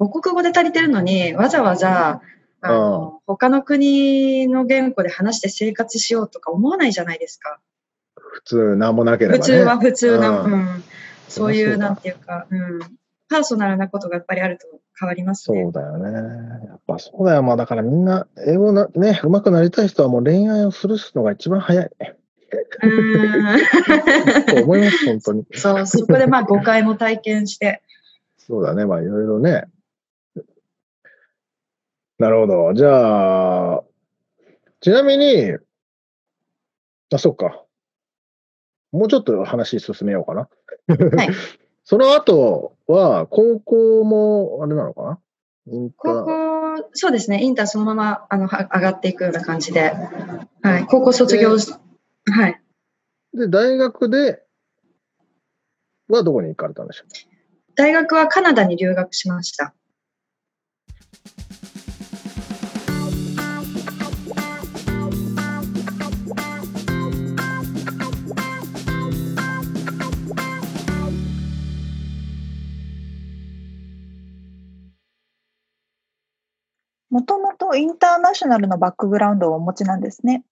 母国語で足りてるのに、わざわざ、あの他の国の言語で話して生活しようとか思わないじゃないですか。普通、なんもなければね。普通は普通な、うんうん、そういう、なんていうか、うん、パーソナルなことがやっぱりあると変わりますね。そうだよね。やっぱそうだよ。まあだからみんな、英語な、ね、上手くなりたい人はもう恋愛をするのが一番早い。と思います、本当に。うんそう、そこでまあ誤解も体験して。そうだね。まあいろいろね。なるほど。じゃあ、ちなみに、あ、そっか。もうちょっと話進めようかな。はい。(laughs) その後は、高校も、あれなのかな？高ー校、そうですね、インターそのままあのは上がっていくような感じで、はい、高校卒業し、はい。で、大学ではどこに行かれたんでしょ大学はカナダに留学しました。もともとインターナショナルのバックグラウンドをお持ちなんですね。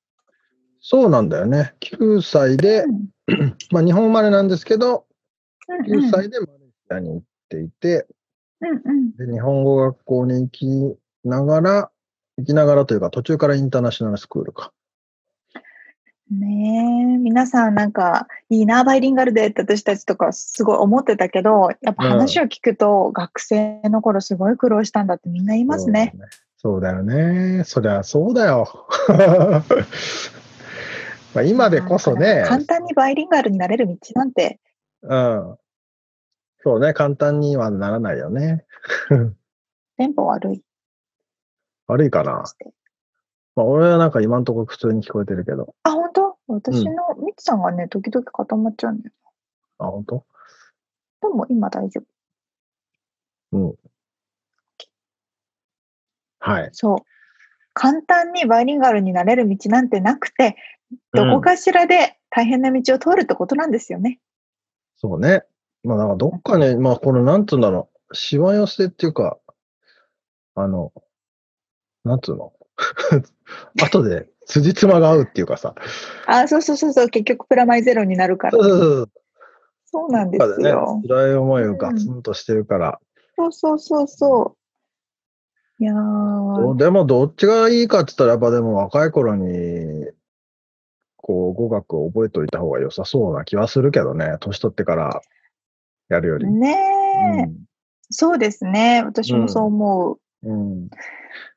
そうなんだよね。9歳で、うん (clears throat) まあ日本生まれなんですけど、うん9歳でマレーシアに行っていて、うんうんで日本語学校に行きながら、行きながらというか途中からインターナショナルスクールか。ねえ、皆さんなんかいいな、バイリンガルでって私たちとかすごい思ってたけど、やっぱ話を聞くと、学生の頃すごい苦労したんだってみんな言いますね。そうだよね。そりゃそうだよ。(laughs) まあ今でこそね、簡単にバイリンガルになれる道なんて、うん。そうね、簡単にはならないよね。(laughs) テンポ悪い。悪いかな。まあ、俺はなんか今んところ普通に聞こえてるけど。あ、本当？私のミツさんがね、時々固まっちゃうんだよ。あ、本当？でも今大丈夫。うん。はい。そう。簡単にバイリンガルになれる道なんてなくて、どこかしらで大変な道を通るってことなんですよね。そうね。まあ、だからどっかね、まあ、この、なんつうんだろう、しわ寄せっていうか、あの、なんつうの？(laughs) 後で辻褄が合うっていうかさ。あ、そうそうそうそう、結局プラマイゼロになるから。そうそうそう。そうなんですよ。、辛い思いをガツンとしてるから。そうそうそうそう。いやー、でも、どっちがいいかって言ったら、やっぱでも若い頃に、こう、語学を覚えておいた方が良さそうな気はするけどね。年取ってからやるより。ねえ、そうですね。私もそう思う。うん。うん。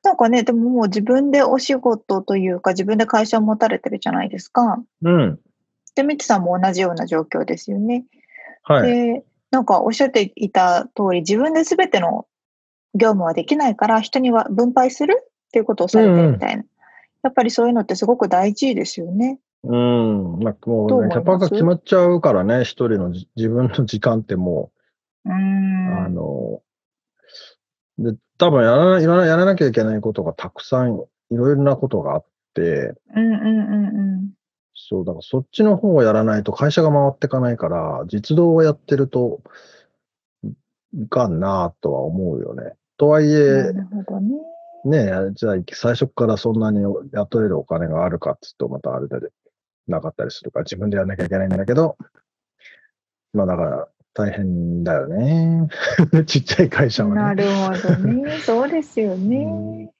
なんかね、でももう自分でお仕事というか、自分で会社を持たれてるじゃないですか。うん。で、ミツさんも同じような状況ですよね。はい。で、なんかおっしゃっていた通り、自分で全ての業務はできないから、人には分配するっていうことをされてるみたいな。やっぱりそういうのってすごく大事ですよね。うん。まあ、もうね、キャパが決まっちゃうからね、一人のじ自分の時間ってもうーう、ん。あの、で、多分やらな、やらなやらなきゃいけないことがたくさん、いろいろなことがあって、うんうんうんうん。そう、だからそっちの方をやらないと会社が回っていかないから、実動をやってるといかんなとは思うよね。とはいなえ、ね。ねじゃあ最初からそんなに雇えるお金があるかって言うとまたあれでなかったりするから自分でやらなきゃいけないんだけど、まあだから大変だよね。(laughs) ちっちゃい会社はね。なるほどね。(laughs) そうですよね。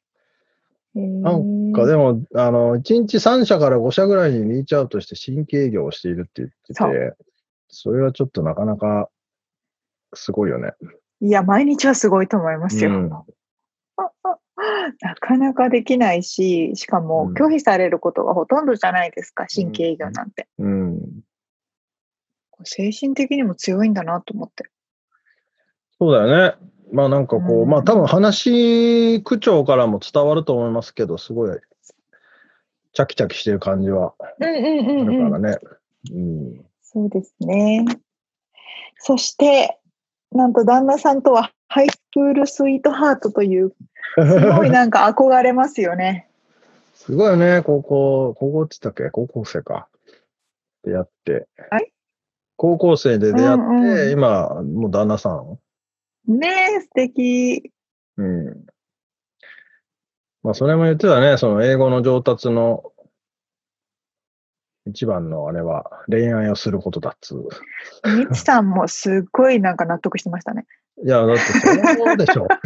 なんかでも、あの、1日3社から5社ぐらいにリーチアウトして新規営業をしているって言ってそて、それはちょっとなかなかすごいよね。いや、毎日はすごいと思いますよ。うんなかなかできないし、しかもうん拒否されることがほとんどじゃないですか、新規営業なんて。うん。精神的にも強いんだなと思って。そうだよね。まあなんかこう、うんまあ多分話、区長からも伝わると思いますけど、すごい、チャキチャキしてる感じはうんうんあ。るからね。うん。そうですね。そして、なんと旦那さんとはハイスクールスイートハートという、すごいなんか憧れますよね。(laughs) すごいよね、高校、高校って言ったっけ？高校生か。出会って。はい高校生で出会って、うんうん今、もう旦那さん？ねえ、素敵。うん。まあ、それも言ってたね、その英語の上達の一番のあれは恋愛をすることだっつう。みちさんもすっごいなんか納得してましたね。いや、だってそうでしょ。(laughs)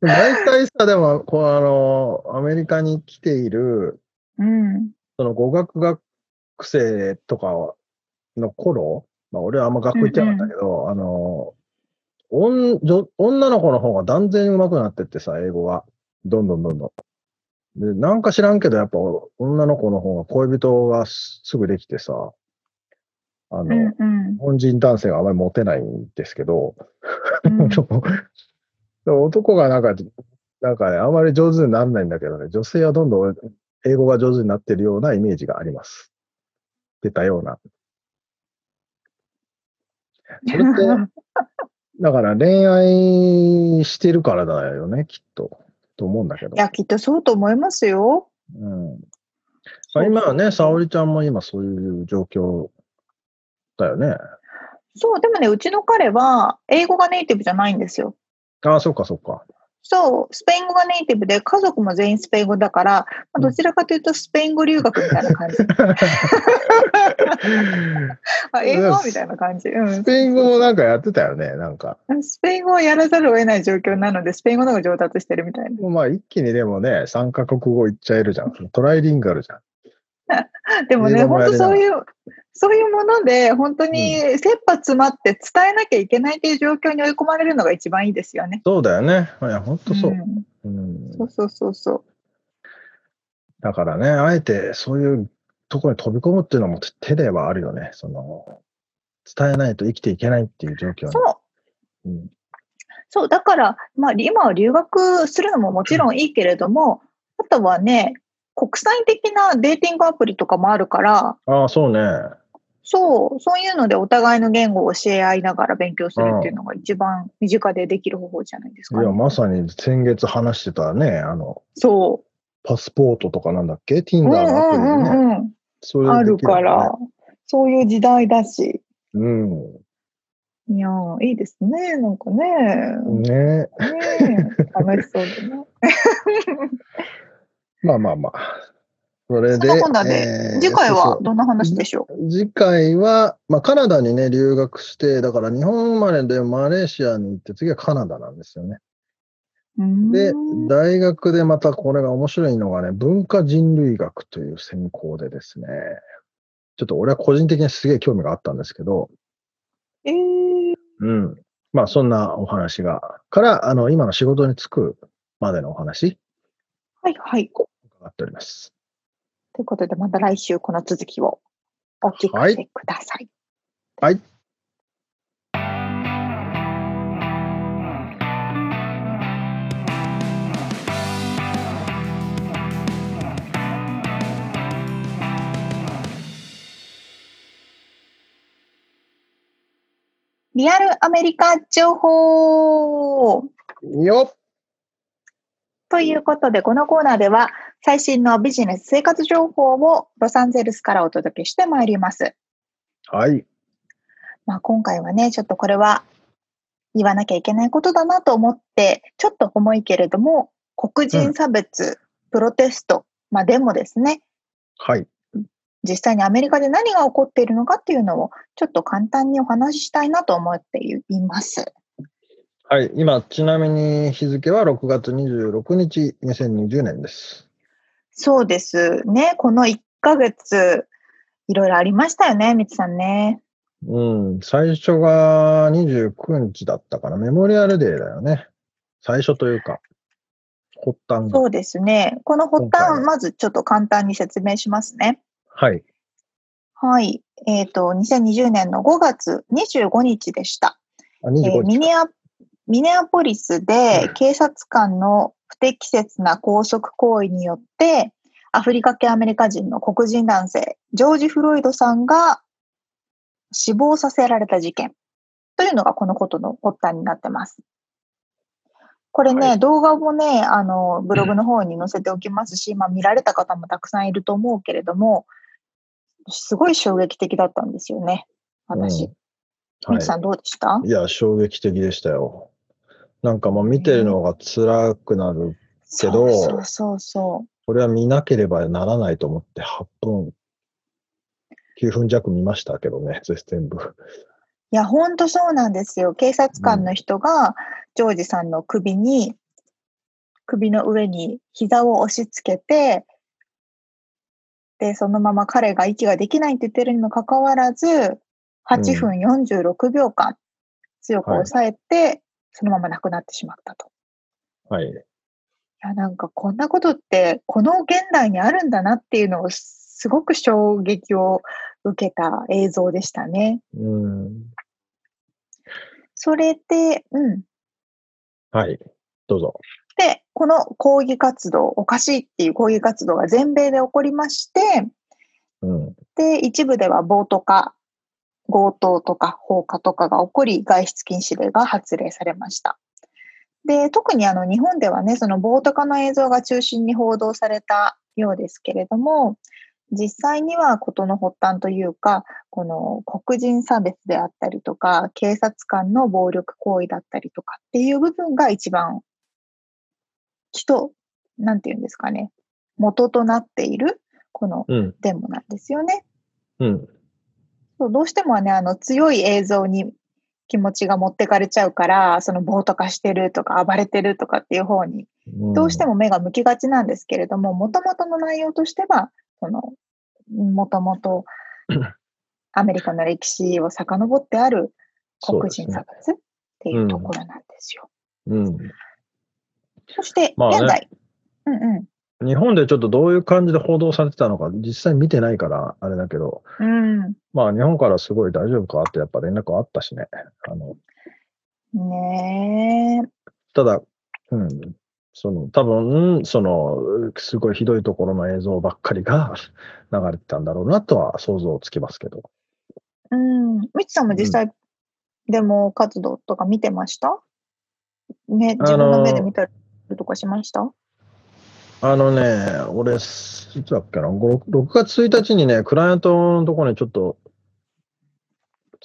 大体さ、でも、こう、あの、アメリカに来ている、うん。その語学学生とかの頃、まあ、俺はあんま学校行ってなかったけど、あの、おん女女の子の方が断然上手くなってってさ、英語が。どんどんどんどん。で、なんか知らんけど、やっぱ女の子の方が恋人がすすぐできてさ、あの、うんうん日本人男性があまりモテないんですけど、うん (laughs) 男がなんか、なんかね、あまり上手にならないんだけどね、女性はどんどん英語が上手になってるようなイメージがあります。出たような。それって、(laughs) だから恋愛してるからだよね、きっと。と思うんだけどい。や、きっとそうと思いますよ。うん。まあ、今はね、沙織ちゃんも今そういう状況だよね。そう、でもね、うちの彼は英語がネイティブじゃないんですよ。ああ、そっかそっか。そう、スペイン語がネイティブで、家族も全員スペイン語だから、まあ、どちらかというとスペイン語留学みたいな感じ。(laughs) あ英語？みたいな感じ。うんス。ペイン語もなんかやってたよね、なんか。スペイン語をやらざるを得ない状況なので、スペイン語の方が上達してるみたいな。まあ一気にでもね、3カ国語いっちゃえるじゃん。トライリンガルじゃん。(laughs) でもね、本当そういう、そういうもので、本当に切羽詰まって伝えなきゃいけないという状況に追い込まれるのが一番いいですよね。そうだよね。いや、ほんとそう。んうんそうそうそうそう。だからね、あえてそういうところに飛び込むっていうのも手ではあるよね。その、伝えないと生きていけないっていう状況に。そう。うんそう、だから、まあ、今は留学するのももちろんいいけれども、あとはね、国際的なデーティングアプリとかもあるから、ああ、そうね。そう、そういうのでお互いの言語を教え合いながら勉強するっていうのが一番身近でできる方法じゃないですか、ね。いや、まさに先月話してたね、あの、そパスポートとかなんだっけ ?Tinder のアプリでね。うんうんそうん。あるれでできよねから、そういう時代だし。うん。いやー、いいですね、なんかね。ねね楽しそうでね。まあまあまあ。それで。そんなこんなでえー次回はどんな話でしょう？次回は、まあ、カナダにね、留学して、だから日本生まれでマレーシアに行って、次はカナダなんですよね。で、大学でまたこれが面白いのがね、文化人類学という専攻でですね、ちょっと俺は個人的にすげえ興味があったんですけど、えー、うん。まあ、そんなお話が、から、あの、今の仕事に就くまでのお話、はいはい。伺っております。ということで、また来週この続きをお聞かせください。はい。リアルアメリカ情報よっということで、このコーナーでは最新のビジネス生活情報をロサンゼルスからお届けしてまいります。はい。まあ、今回はね、ちょっとこれは言わなきゃいけないことだなと思って、ちょっと重いけれども、黒人差別、プロテスト、まあデモですね。はい。実際にアメリカで何が起こっているのかっていうのを、ちょっと簡単にお話ししたいなと思っています。はい。今、ちなみに日付は6月26日、2020年です。そうですね。この1ヶ月、いろいろありましたよね、みつさんね。うん。最初が29日だったかな。メモリアルデーだよね。最初というか、発端が。そうですね。この発端、まずちょっと簡単に説明しますね。はい。はい。えっ、と、2020年の5月25日でした。あ、えー25日。ミネアミネアポリスで警察官の不適切な拘束行為によって、アフリカ系アメリカ人の黒人男性、ジョージ・フロイドさんが死亡させられた事件。というのがこのことの発端になってます。これね、はい動画もね、あの、ブログの方に載せておきますし、まあ見られた方もたくさんいると思うけれども、すごい衝撃的だったんですよね、私。うんみきさんどうでした？いや、衝撃的でしたよ。なんかもう見てるのが辛くなる。けどそうそうそうそう。これは見なければならないと思って8分、9分弱見ましたけどね、全部。いや、ほんとそうなんですよ。警察官の人が、ジョージさんの首に、首の上に膝を押し付けて、で、そのまま彼が息ができないって言ってるにもかかわらず、8分46秒間強くはい抑えて、そのまま亡くなってしまったと。はい。いや、なんかこんなことって、この現代にあるんだなっていうのを、すごく衝撃を受けた映像でしたね。うん。それで、うん。はい。どうぞ。で、この抗議活動、おかしいっていう抗議活動が全米で起こりまして、うん。で、一部では暴徒化、強盗とか放火とかが起こり、外出禁止令が発令されました。で、特にあの日本ではね、その暴徒化の映像が中心に報道されたようですけれども、実際には事の発端というか、この黒人差別であったりとか、警察官の暴力行為だったりとかっていう部分が一番、人、なんていうんですかね、元となっている、このうん。デモなんですよね。うん。そうどうしてもね、あの強い映像に気持ちが持ってかれちゃうから、その暴徒化してるとか暴れてるとかっていう方にどうしても目が向きがちなんですけれども、もともとの内容としては、その、もともとアメリカの歴史を遡ってある黒人差別っていうところなんですよ。うん。そして、現在、うんうん。日本でちょっとどういう感じで報道されてたのか、実際見てないから、あれだけど、うん。まあ日本からすごい大丈夫かってやっぱ連絡あったしね。あの、ねえ。ただ、うん、その、多分、その、すごいひどいところの映像ばっかりが (laughs) 流れてたんだろうなとは想像つきますけど。うん。みちさんも実際、デモ活動とか見てましたね、自分の目で見たりとかしました、あのね、俺、いつだっけな、6, 6月1日にね、クライアントのところにちょっと、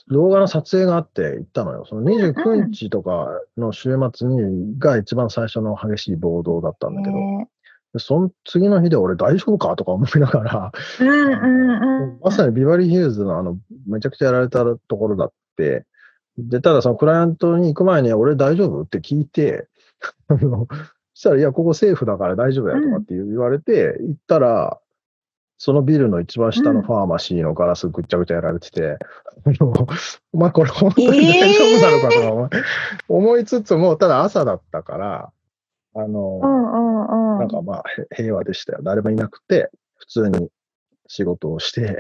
動画の撮影があって行ったのよ。その29日とかの週末に、が一番最初の激しい暴動だったんだけど、その次の日で俺大丈夫かとか思いながら、うんうんうん。まさにビバリーヒルズのあの、めちゃくちゃやられたところだって、で、ただそのクライアントに行く前に俺大丈夫？って聞いて、(laughs) あのそしたら、いや、ここセーフだから大丈夫やとかって言われて、行ったら、そのビルの一番下のファーマシーのガラスぐっちゃぐちゃやられてて、あのお前これ本当に大丈夫なのかとか思い思いつつも、ただ朝だったから、あの、うんうんうん。なんかまあへ平和でしたよ。誰もいなくて、普通に仕事をして、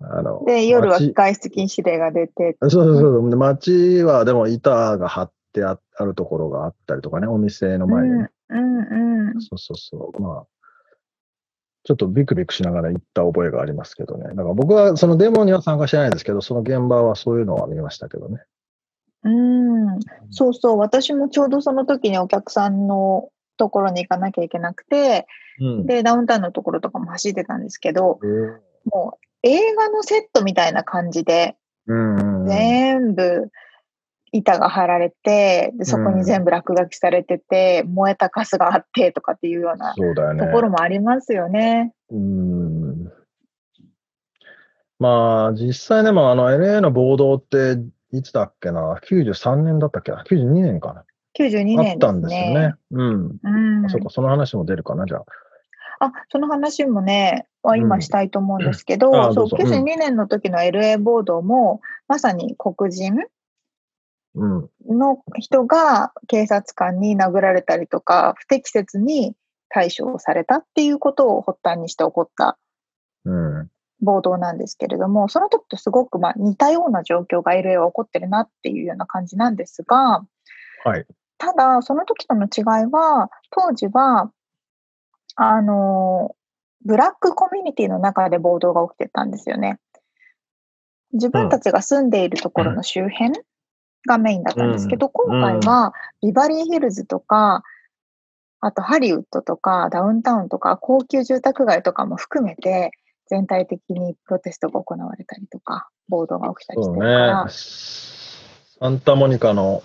あの、で、夜は街外出禁止令が出て、そうそうそう。で街はでも板が張ってああるところがあったりとかね、お店のうん、前に。うん、うん。そうそうそう。まあ、ちょっとビクビクしながら行った覚えがありますけどね。だから僕はそのデモには参加してないですけど、その現場はそういうのは見ましたけどね。うん、そうそう、私もちょうどその時にお客さんのところに行かなきゃいけなくて、うん。で、ダウンタウンのところとかも走ってたんですけど、うんもう映画のセットみたいな感じで、うんうん。全部板が張られて、でそこに全部落書きされてて、燃えたカスがあってとかっていうようなそうだよね。ところもありますよね。うん。まあ、実際でもあの LA の暴動っていつだっけな ?93 年だったっけな ?92 年かな、92あっ年ですたんですよね。ね。うん。うんあそうか、その話も出るかな、じゃあ。あ、その話もね、はうん今したいと思うんですけど、そう、あどうぞうん92年の時の LA 暴動も、まさに黒人うん。の人が警察官に殴られたりとか、不適切に対処をされたっていうことを発端にして起こったうん。暴動なんですけれども、その時とすごくまあ似たような状況が LA は起こってるなっていうような感じなんですが、はい。ただ、その時との違いは、当時は、あの、ブラックコミュニティの中で暴動が起きてたんですよね。自分たちが住んでいるところの周辺がメインだったんですけど、うん今回はビバリーヒルズとか、あとハリウッドとかダウンタウンとか高級住宅街とかも含めて全体的にプロテストが行われたりとか、暴動が起きたりしてるから、ね。サンタモニカの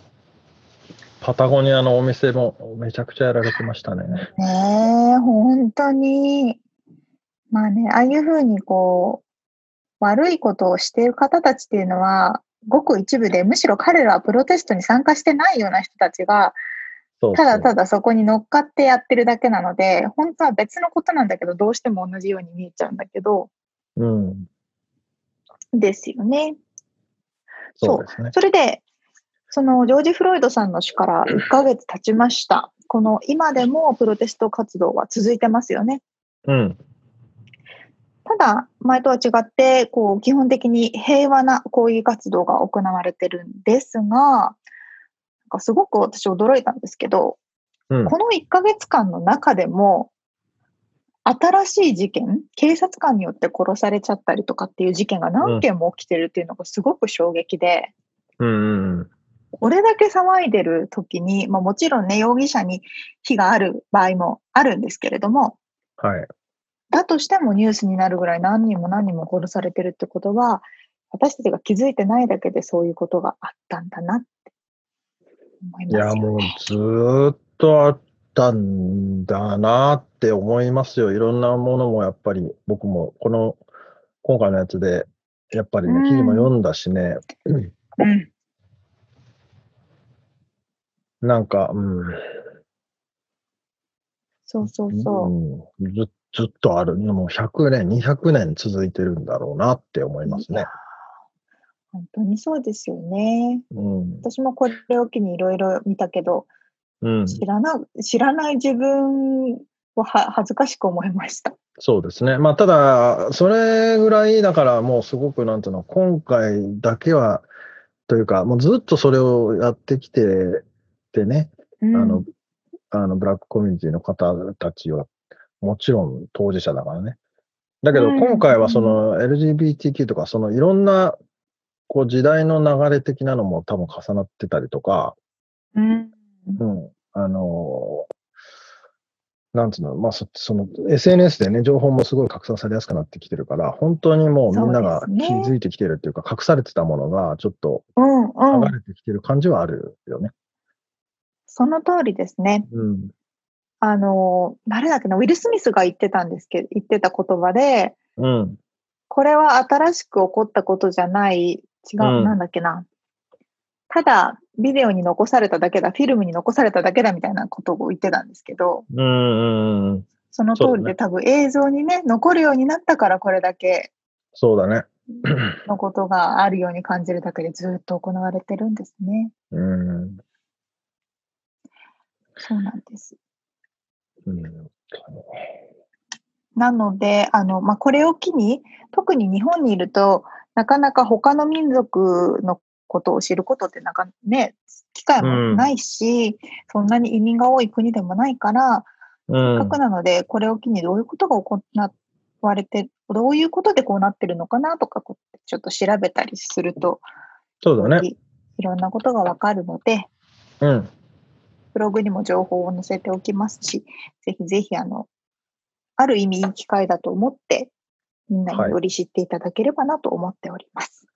パタゴニアのお店もめちゃくちゃやられてましたね。ねえ、本当に。まあね、ああいうふうにこう、悪いことをしている方たちっていうのは、ごく一部で、むしろ彼らはプロテストに参加してないような人たちが、そうただただ。だそこに乗っかってやってるだけなので、本当は別のことなんだけど、どうしても同じように見えちゃうんだけど、うん。ですよね。そうですね。それで、そのジョージ・フロイドさんの死から (laughs) 1ヶ月経ちました。この今でもプロテスト活動は続いてますよね。うん。ただ、前とは違って、こう、基本的に平和な抗議活動が行われてるんですが、なんかすごく私驚いたんですけど、うん。この1ヶ月間の中でも、新しい事件、警察官によって殺されちゃったりとかっていう事件が何件も起きてるっていうのがすごく衝撃で、うんうんこれだけ騒いでる時に、まあ、もちろんね、容疑者に非がある場合もあるんですけれども、はい。だとしてもニュースになるぐらい何人も何人も殺されてるってことは、私たちが気づいてないだけでそういうことがあったんだなって思いいや、ますよもうね。ずーっとあったんだなって思いますよ。いろんなものもやっぱり僕もこの今回のやつでやっぱりうんね、記事も読んだしね、うん。なんか、うん、そうそうそう。うんずずっとある。もう100年、200年続いてるんだろうなって思いますね。本当にそうですよね。うん。私もこれを機にいろいろ見たけど、うん。知らな、知らない自分をは恥ずかしく思いました。そうですね。まあ、ただ、それぐらいだからもうすごく、なんていうの、今回だけは、というか、もうずっとそれをやってきててね、うん、あの、あの、ブラックコミュニティの方たちは、もちろん当事者だからね。だけど、うん今回はその LGBTQ とか、そのいろんな、こう時代の流れ的なのも多分重なってたりとか、うん。うん、あのなんつうの、まあそ、その SNS でね、情報もすごい拡散されやすくなってきてるから、本当にもうみんなが気づいてきてるっていうか、隠されてたものがちょっとうんうん剥が。れてきてる感じはあるよね。その通りですね。うん。あの、誰だっけな、ウィル・スミスが言ってたんですけど、言ってた言葉で、うん。これは新しく起こったことじゃない、違う、うんなんだっけな。ただ、ビデオに残されただけだ、フィルムに残されただけだみたいなことを言ってたんですけど、うん。その通りで、ね多分映像にね、残るようになったからこれだけそうだね。(clears throat) (clears throat) のことがあるように感じるだけでずっと行われてるんですね。うん。そうなんです。うん。なので、あの、まあ、これを機に、特に日本にいると、なかなか他の民族のことを知ることってなんかね、機会もないし、そんなに移民が多い国でもないから、うせっかんくなので、これを機にどういうことが行われて、どういうことでこうなってるのかなとか、ちょっと調べたりすると、そうだね。いいろんなことがわかるので、うん。ブログにも情報を載せておきますし、ぜひぜひ、あの、ある意味いい機会だと思って、みんなにより知っていただければなと思っております。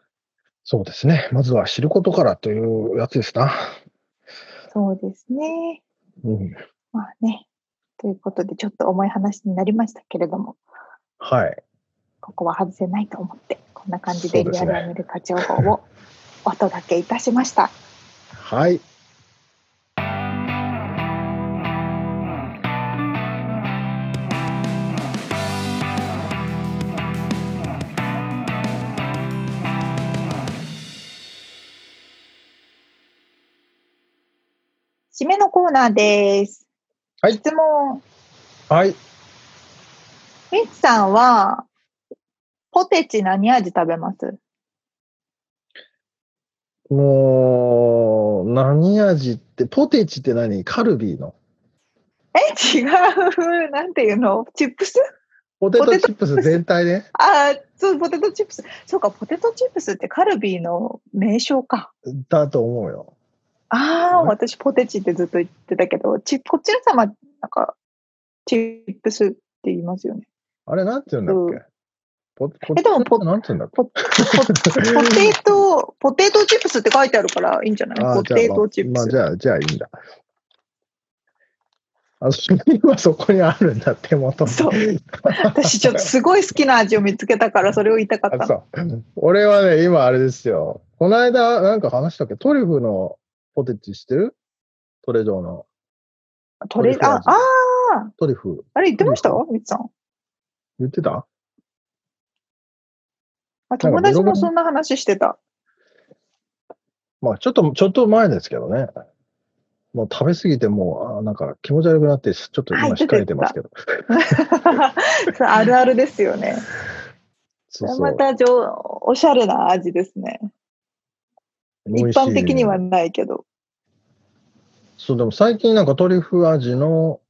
そうですね。まずは知ることからというやつですな。そうですね。うん。まあね。ということで、ちょっと重い話になりましたけれども、はい。ここは外せないと思って、こんな感じでリアルアメリカ情報をお届けいたしました。はい。コーナーです。はい質問。はい。ミツさんは、ポテチ何味食べます？もう、何味って、ポテチって何？カルビーの。え、違う。なんていうの？チップス？ポテトチップス全体ね。ああ、そう、ポテトチップス。そうか、ポテトチップスってカルビーの名称か。だと思うよ。ああ、ね私ポテチってずっと言ってたけど、ちこっちのさま、なんか、チップスって言いますよね。あれ、なんて言うんだっけ、ポポえでもポなんて言うんだっけ？ポポポテト、ポテトチップスって書いてあるからいいんじゃない？あポテトチップス。まあ、じゃあ、じゃあいいんだ。あ、そ今そこにあるんだ、手元に。そう私ちょっとすごい好きな味を見つけたからそれを言いたかった。俺はね、今あれですよ。この間、なんか話したっけ？トリュフのポテチ知ってる？トレジョーの。トレあ、ああ、トリュフ。あれ言ってました？みつさん。言ってた？あ友達もそんな話してた。まあ、ちょっと、ちょっと前ですけどね。もう食べ過ぎてもう、あなんか気持ち悪くなって、ちょっと今はい控えてますけど。(laughs) そうあるあるですよね。そうそうまた上おしゃれな味ですね。一般的にはないけど。そう、でも最近なんかトリュフ味の、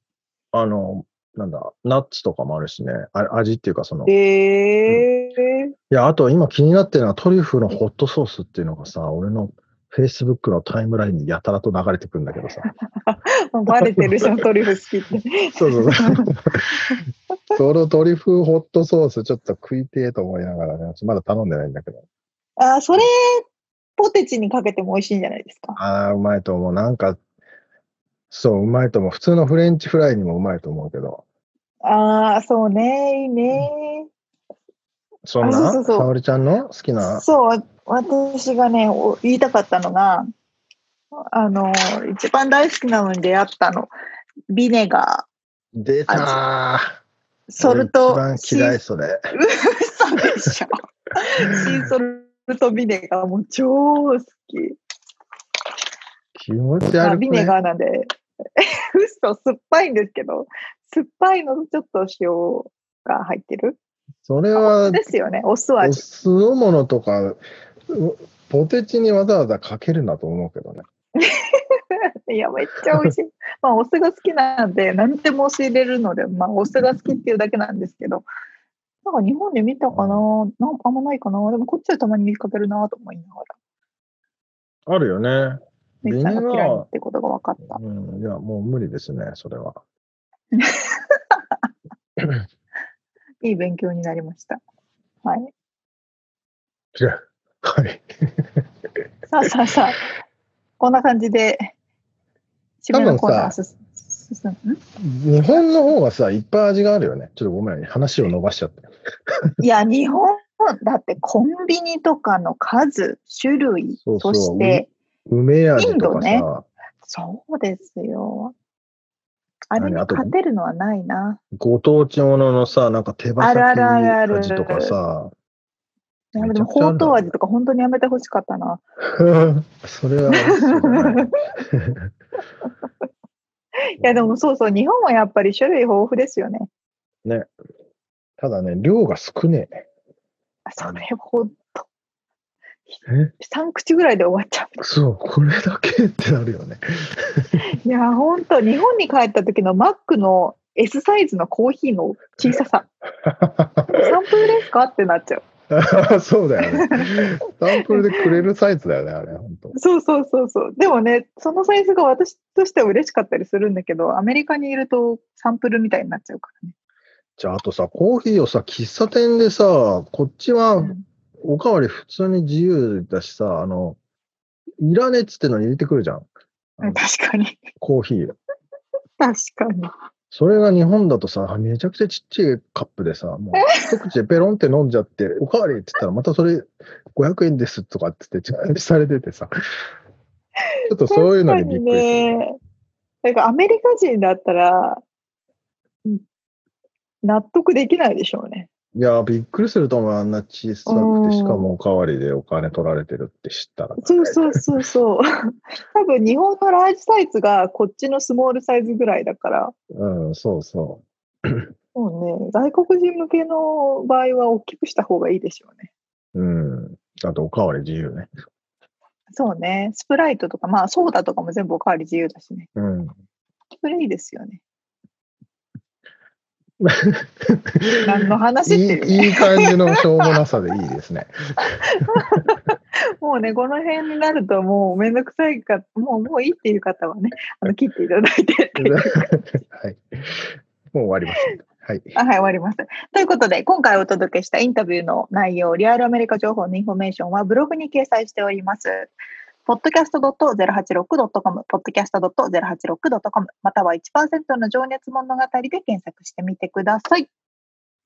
あの、なんだ、ナッツとかもあるしね。あ味っていうかその、いえー、や、あと今気になってるのはトリュフのホットソースっていうのがさ、俺の Facebook のタイムラインにやたらと流れてくるんだけどさ。(laughs) バレてるじゃん、トリュフ好きって。(laughs) そうそうそう。(laughs) そのトリュフホットソースちょっと食いてえと思いながらね、まだ頼んでないんだけど。あ、それ、ポテチにかけても美味しいんじゃないですか？ああ、うまいと思う。なんか、そう、うまいと思う。普通のフレンチフライにもうまいと思うけど。ああ、そうね、いいね。そんな、沙織ちゃんの？好きな？そう、私がね、お言いたかったのが、あの、一番大好きなのに出会ったの、ビネガ出たー。ー、ソルト、俺一番嫌い、それ。(laughs) 嘘でしょ。(laughs) シーソルトビネガーも超好き。気持ち悪い、まあビネガーなんで、(laughs) 嘘、酸っぱいんですけど、酸っぱいのとちょっと塩が入ってる？それは、ですよね、お酢お味。酢のものとか、うポテチにわざわざかけるなと思うけどね。(laughs) いや、めっちゃ美味しい。まあ、お酢が好きなんで、何でもお酢入れるので、まあ、お酢が好きっていうだけなんですけど、なんか日本で見たかな？なんかあんまないかな？でもこっちはたまに見かけるなと思いながら、あるよね。ミキさんが嫌いってことが分かった。うん、いや、もう無理ですね、それは。(laughs) いい勉強になりました。はい。じゃあはい。(laughs) さあさあさあ、こんな感じで、締めのコーナー進日本の方がさ、いっぱい味があるよね。ちょっとごめん、話を伸ばしちゃって。いや、日本、だってコンビニとかの数、種類、そうそうそして、梅味とかさ、インドそうですよ。あれに勝てるのはないな。ご当地もののさ、なんか手羽先味とかさ、いやでも、ほうとう味とか本当にやめてほしかったな。(laughs) それは。(laughs) いや、でもそうそう、日本はやっぱり種類豊富ですよね。ね。ただね、量が少ねえ。それほんと。え3口ぐらいで終わっちゃう。そう、これだけってなるよね。(laughs) いや、ほんと、日本に帰った時のマックの S サイズのコーヒーの小ささ。(laughs) サンプルですか？ってなっちゃう。(laughs) そうだよね。サンプルでくれるサイズだよね、あれ、本当。そうそうそうそう。でもね、そのサイズが私としては嬉しかったりするんだけど、アメリカにいるとサンプルみたいになっちゃうからね。じゃあ、あとさ、コーヒーをさ、喫茶店でさ、こっちはうんおかわり普通に自由だしさ、あの、いらねえっつってのに入れてくるじゃん。うん確かに。コーヒー。(laughs) 確かに。それが日本だとさ、めちゃくちゃちっちゃいカップでさ、もう一口でペロンって飲んじゃって、おかわりって言ったらまたそれ500円ですとかって言ってチャージされててさ、ちょっとそういうのにびっくりする。ね。なんかアメリカ人だったら、うん納得できないでしょうね。いや、びっくりすると思う。あんな小さうんくて、しかもおかわりでお金取られてるって知ったら。そうそうそうそう。(laughs) 多分日本のラージサイズがこっちのスモールサイズぐらいだから、うん、そうそもうね、外国人向けの場合は大きくした方がいいでしょうね。う。うん。あと、おかわり自由ね。そうね。スプライトとか、まあソーダとかも全部おかわり自由だしね。うん。それいいですよね。何の話っていう、ね、いいいい感じのしょうもなさでいいですね。もうね、この辺になるともうめんどくさいか、もうもういいっていう方はね、あの切っていただいて。(laughs) はい。もう終わります。はい。あはい、終わります。ということで、今回お届けしたインタビューの内容、リアルアメリカ情報のインフォメーションはブログに掲載しております。podcast.086.com、podcast.086.com、または1%の情熱物語で検索してみてください。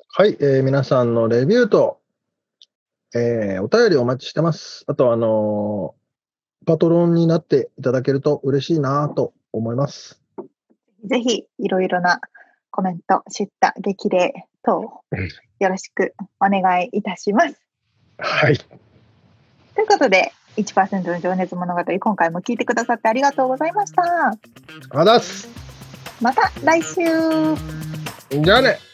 はい、えー、皆さんのレビューと、えー、お便りお待ちしてます。あと、あのー、パトロンになっていただけると嬉しいなと思います。ぜひ、いろいろなコメント、知った激励等、よろしくお願いいたします。はい。ということで、1%の情熱物語、今回も聞いてくださってありがとうございました。また来週。じゃあね。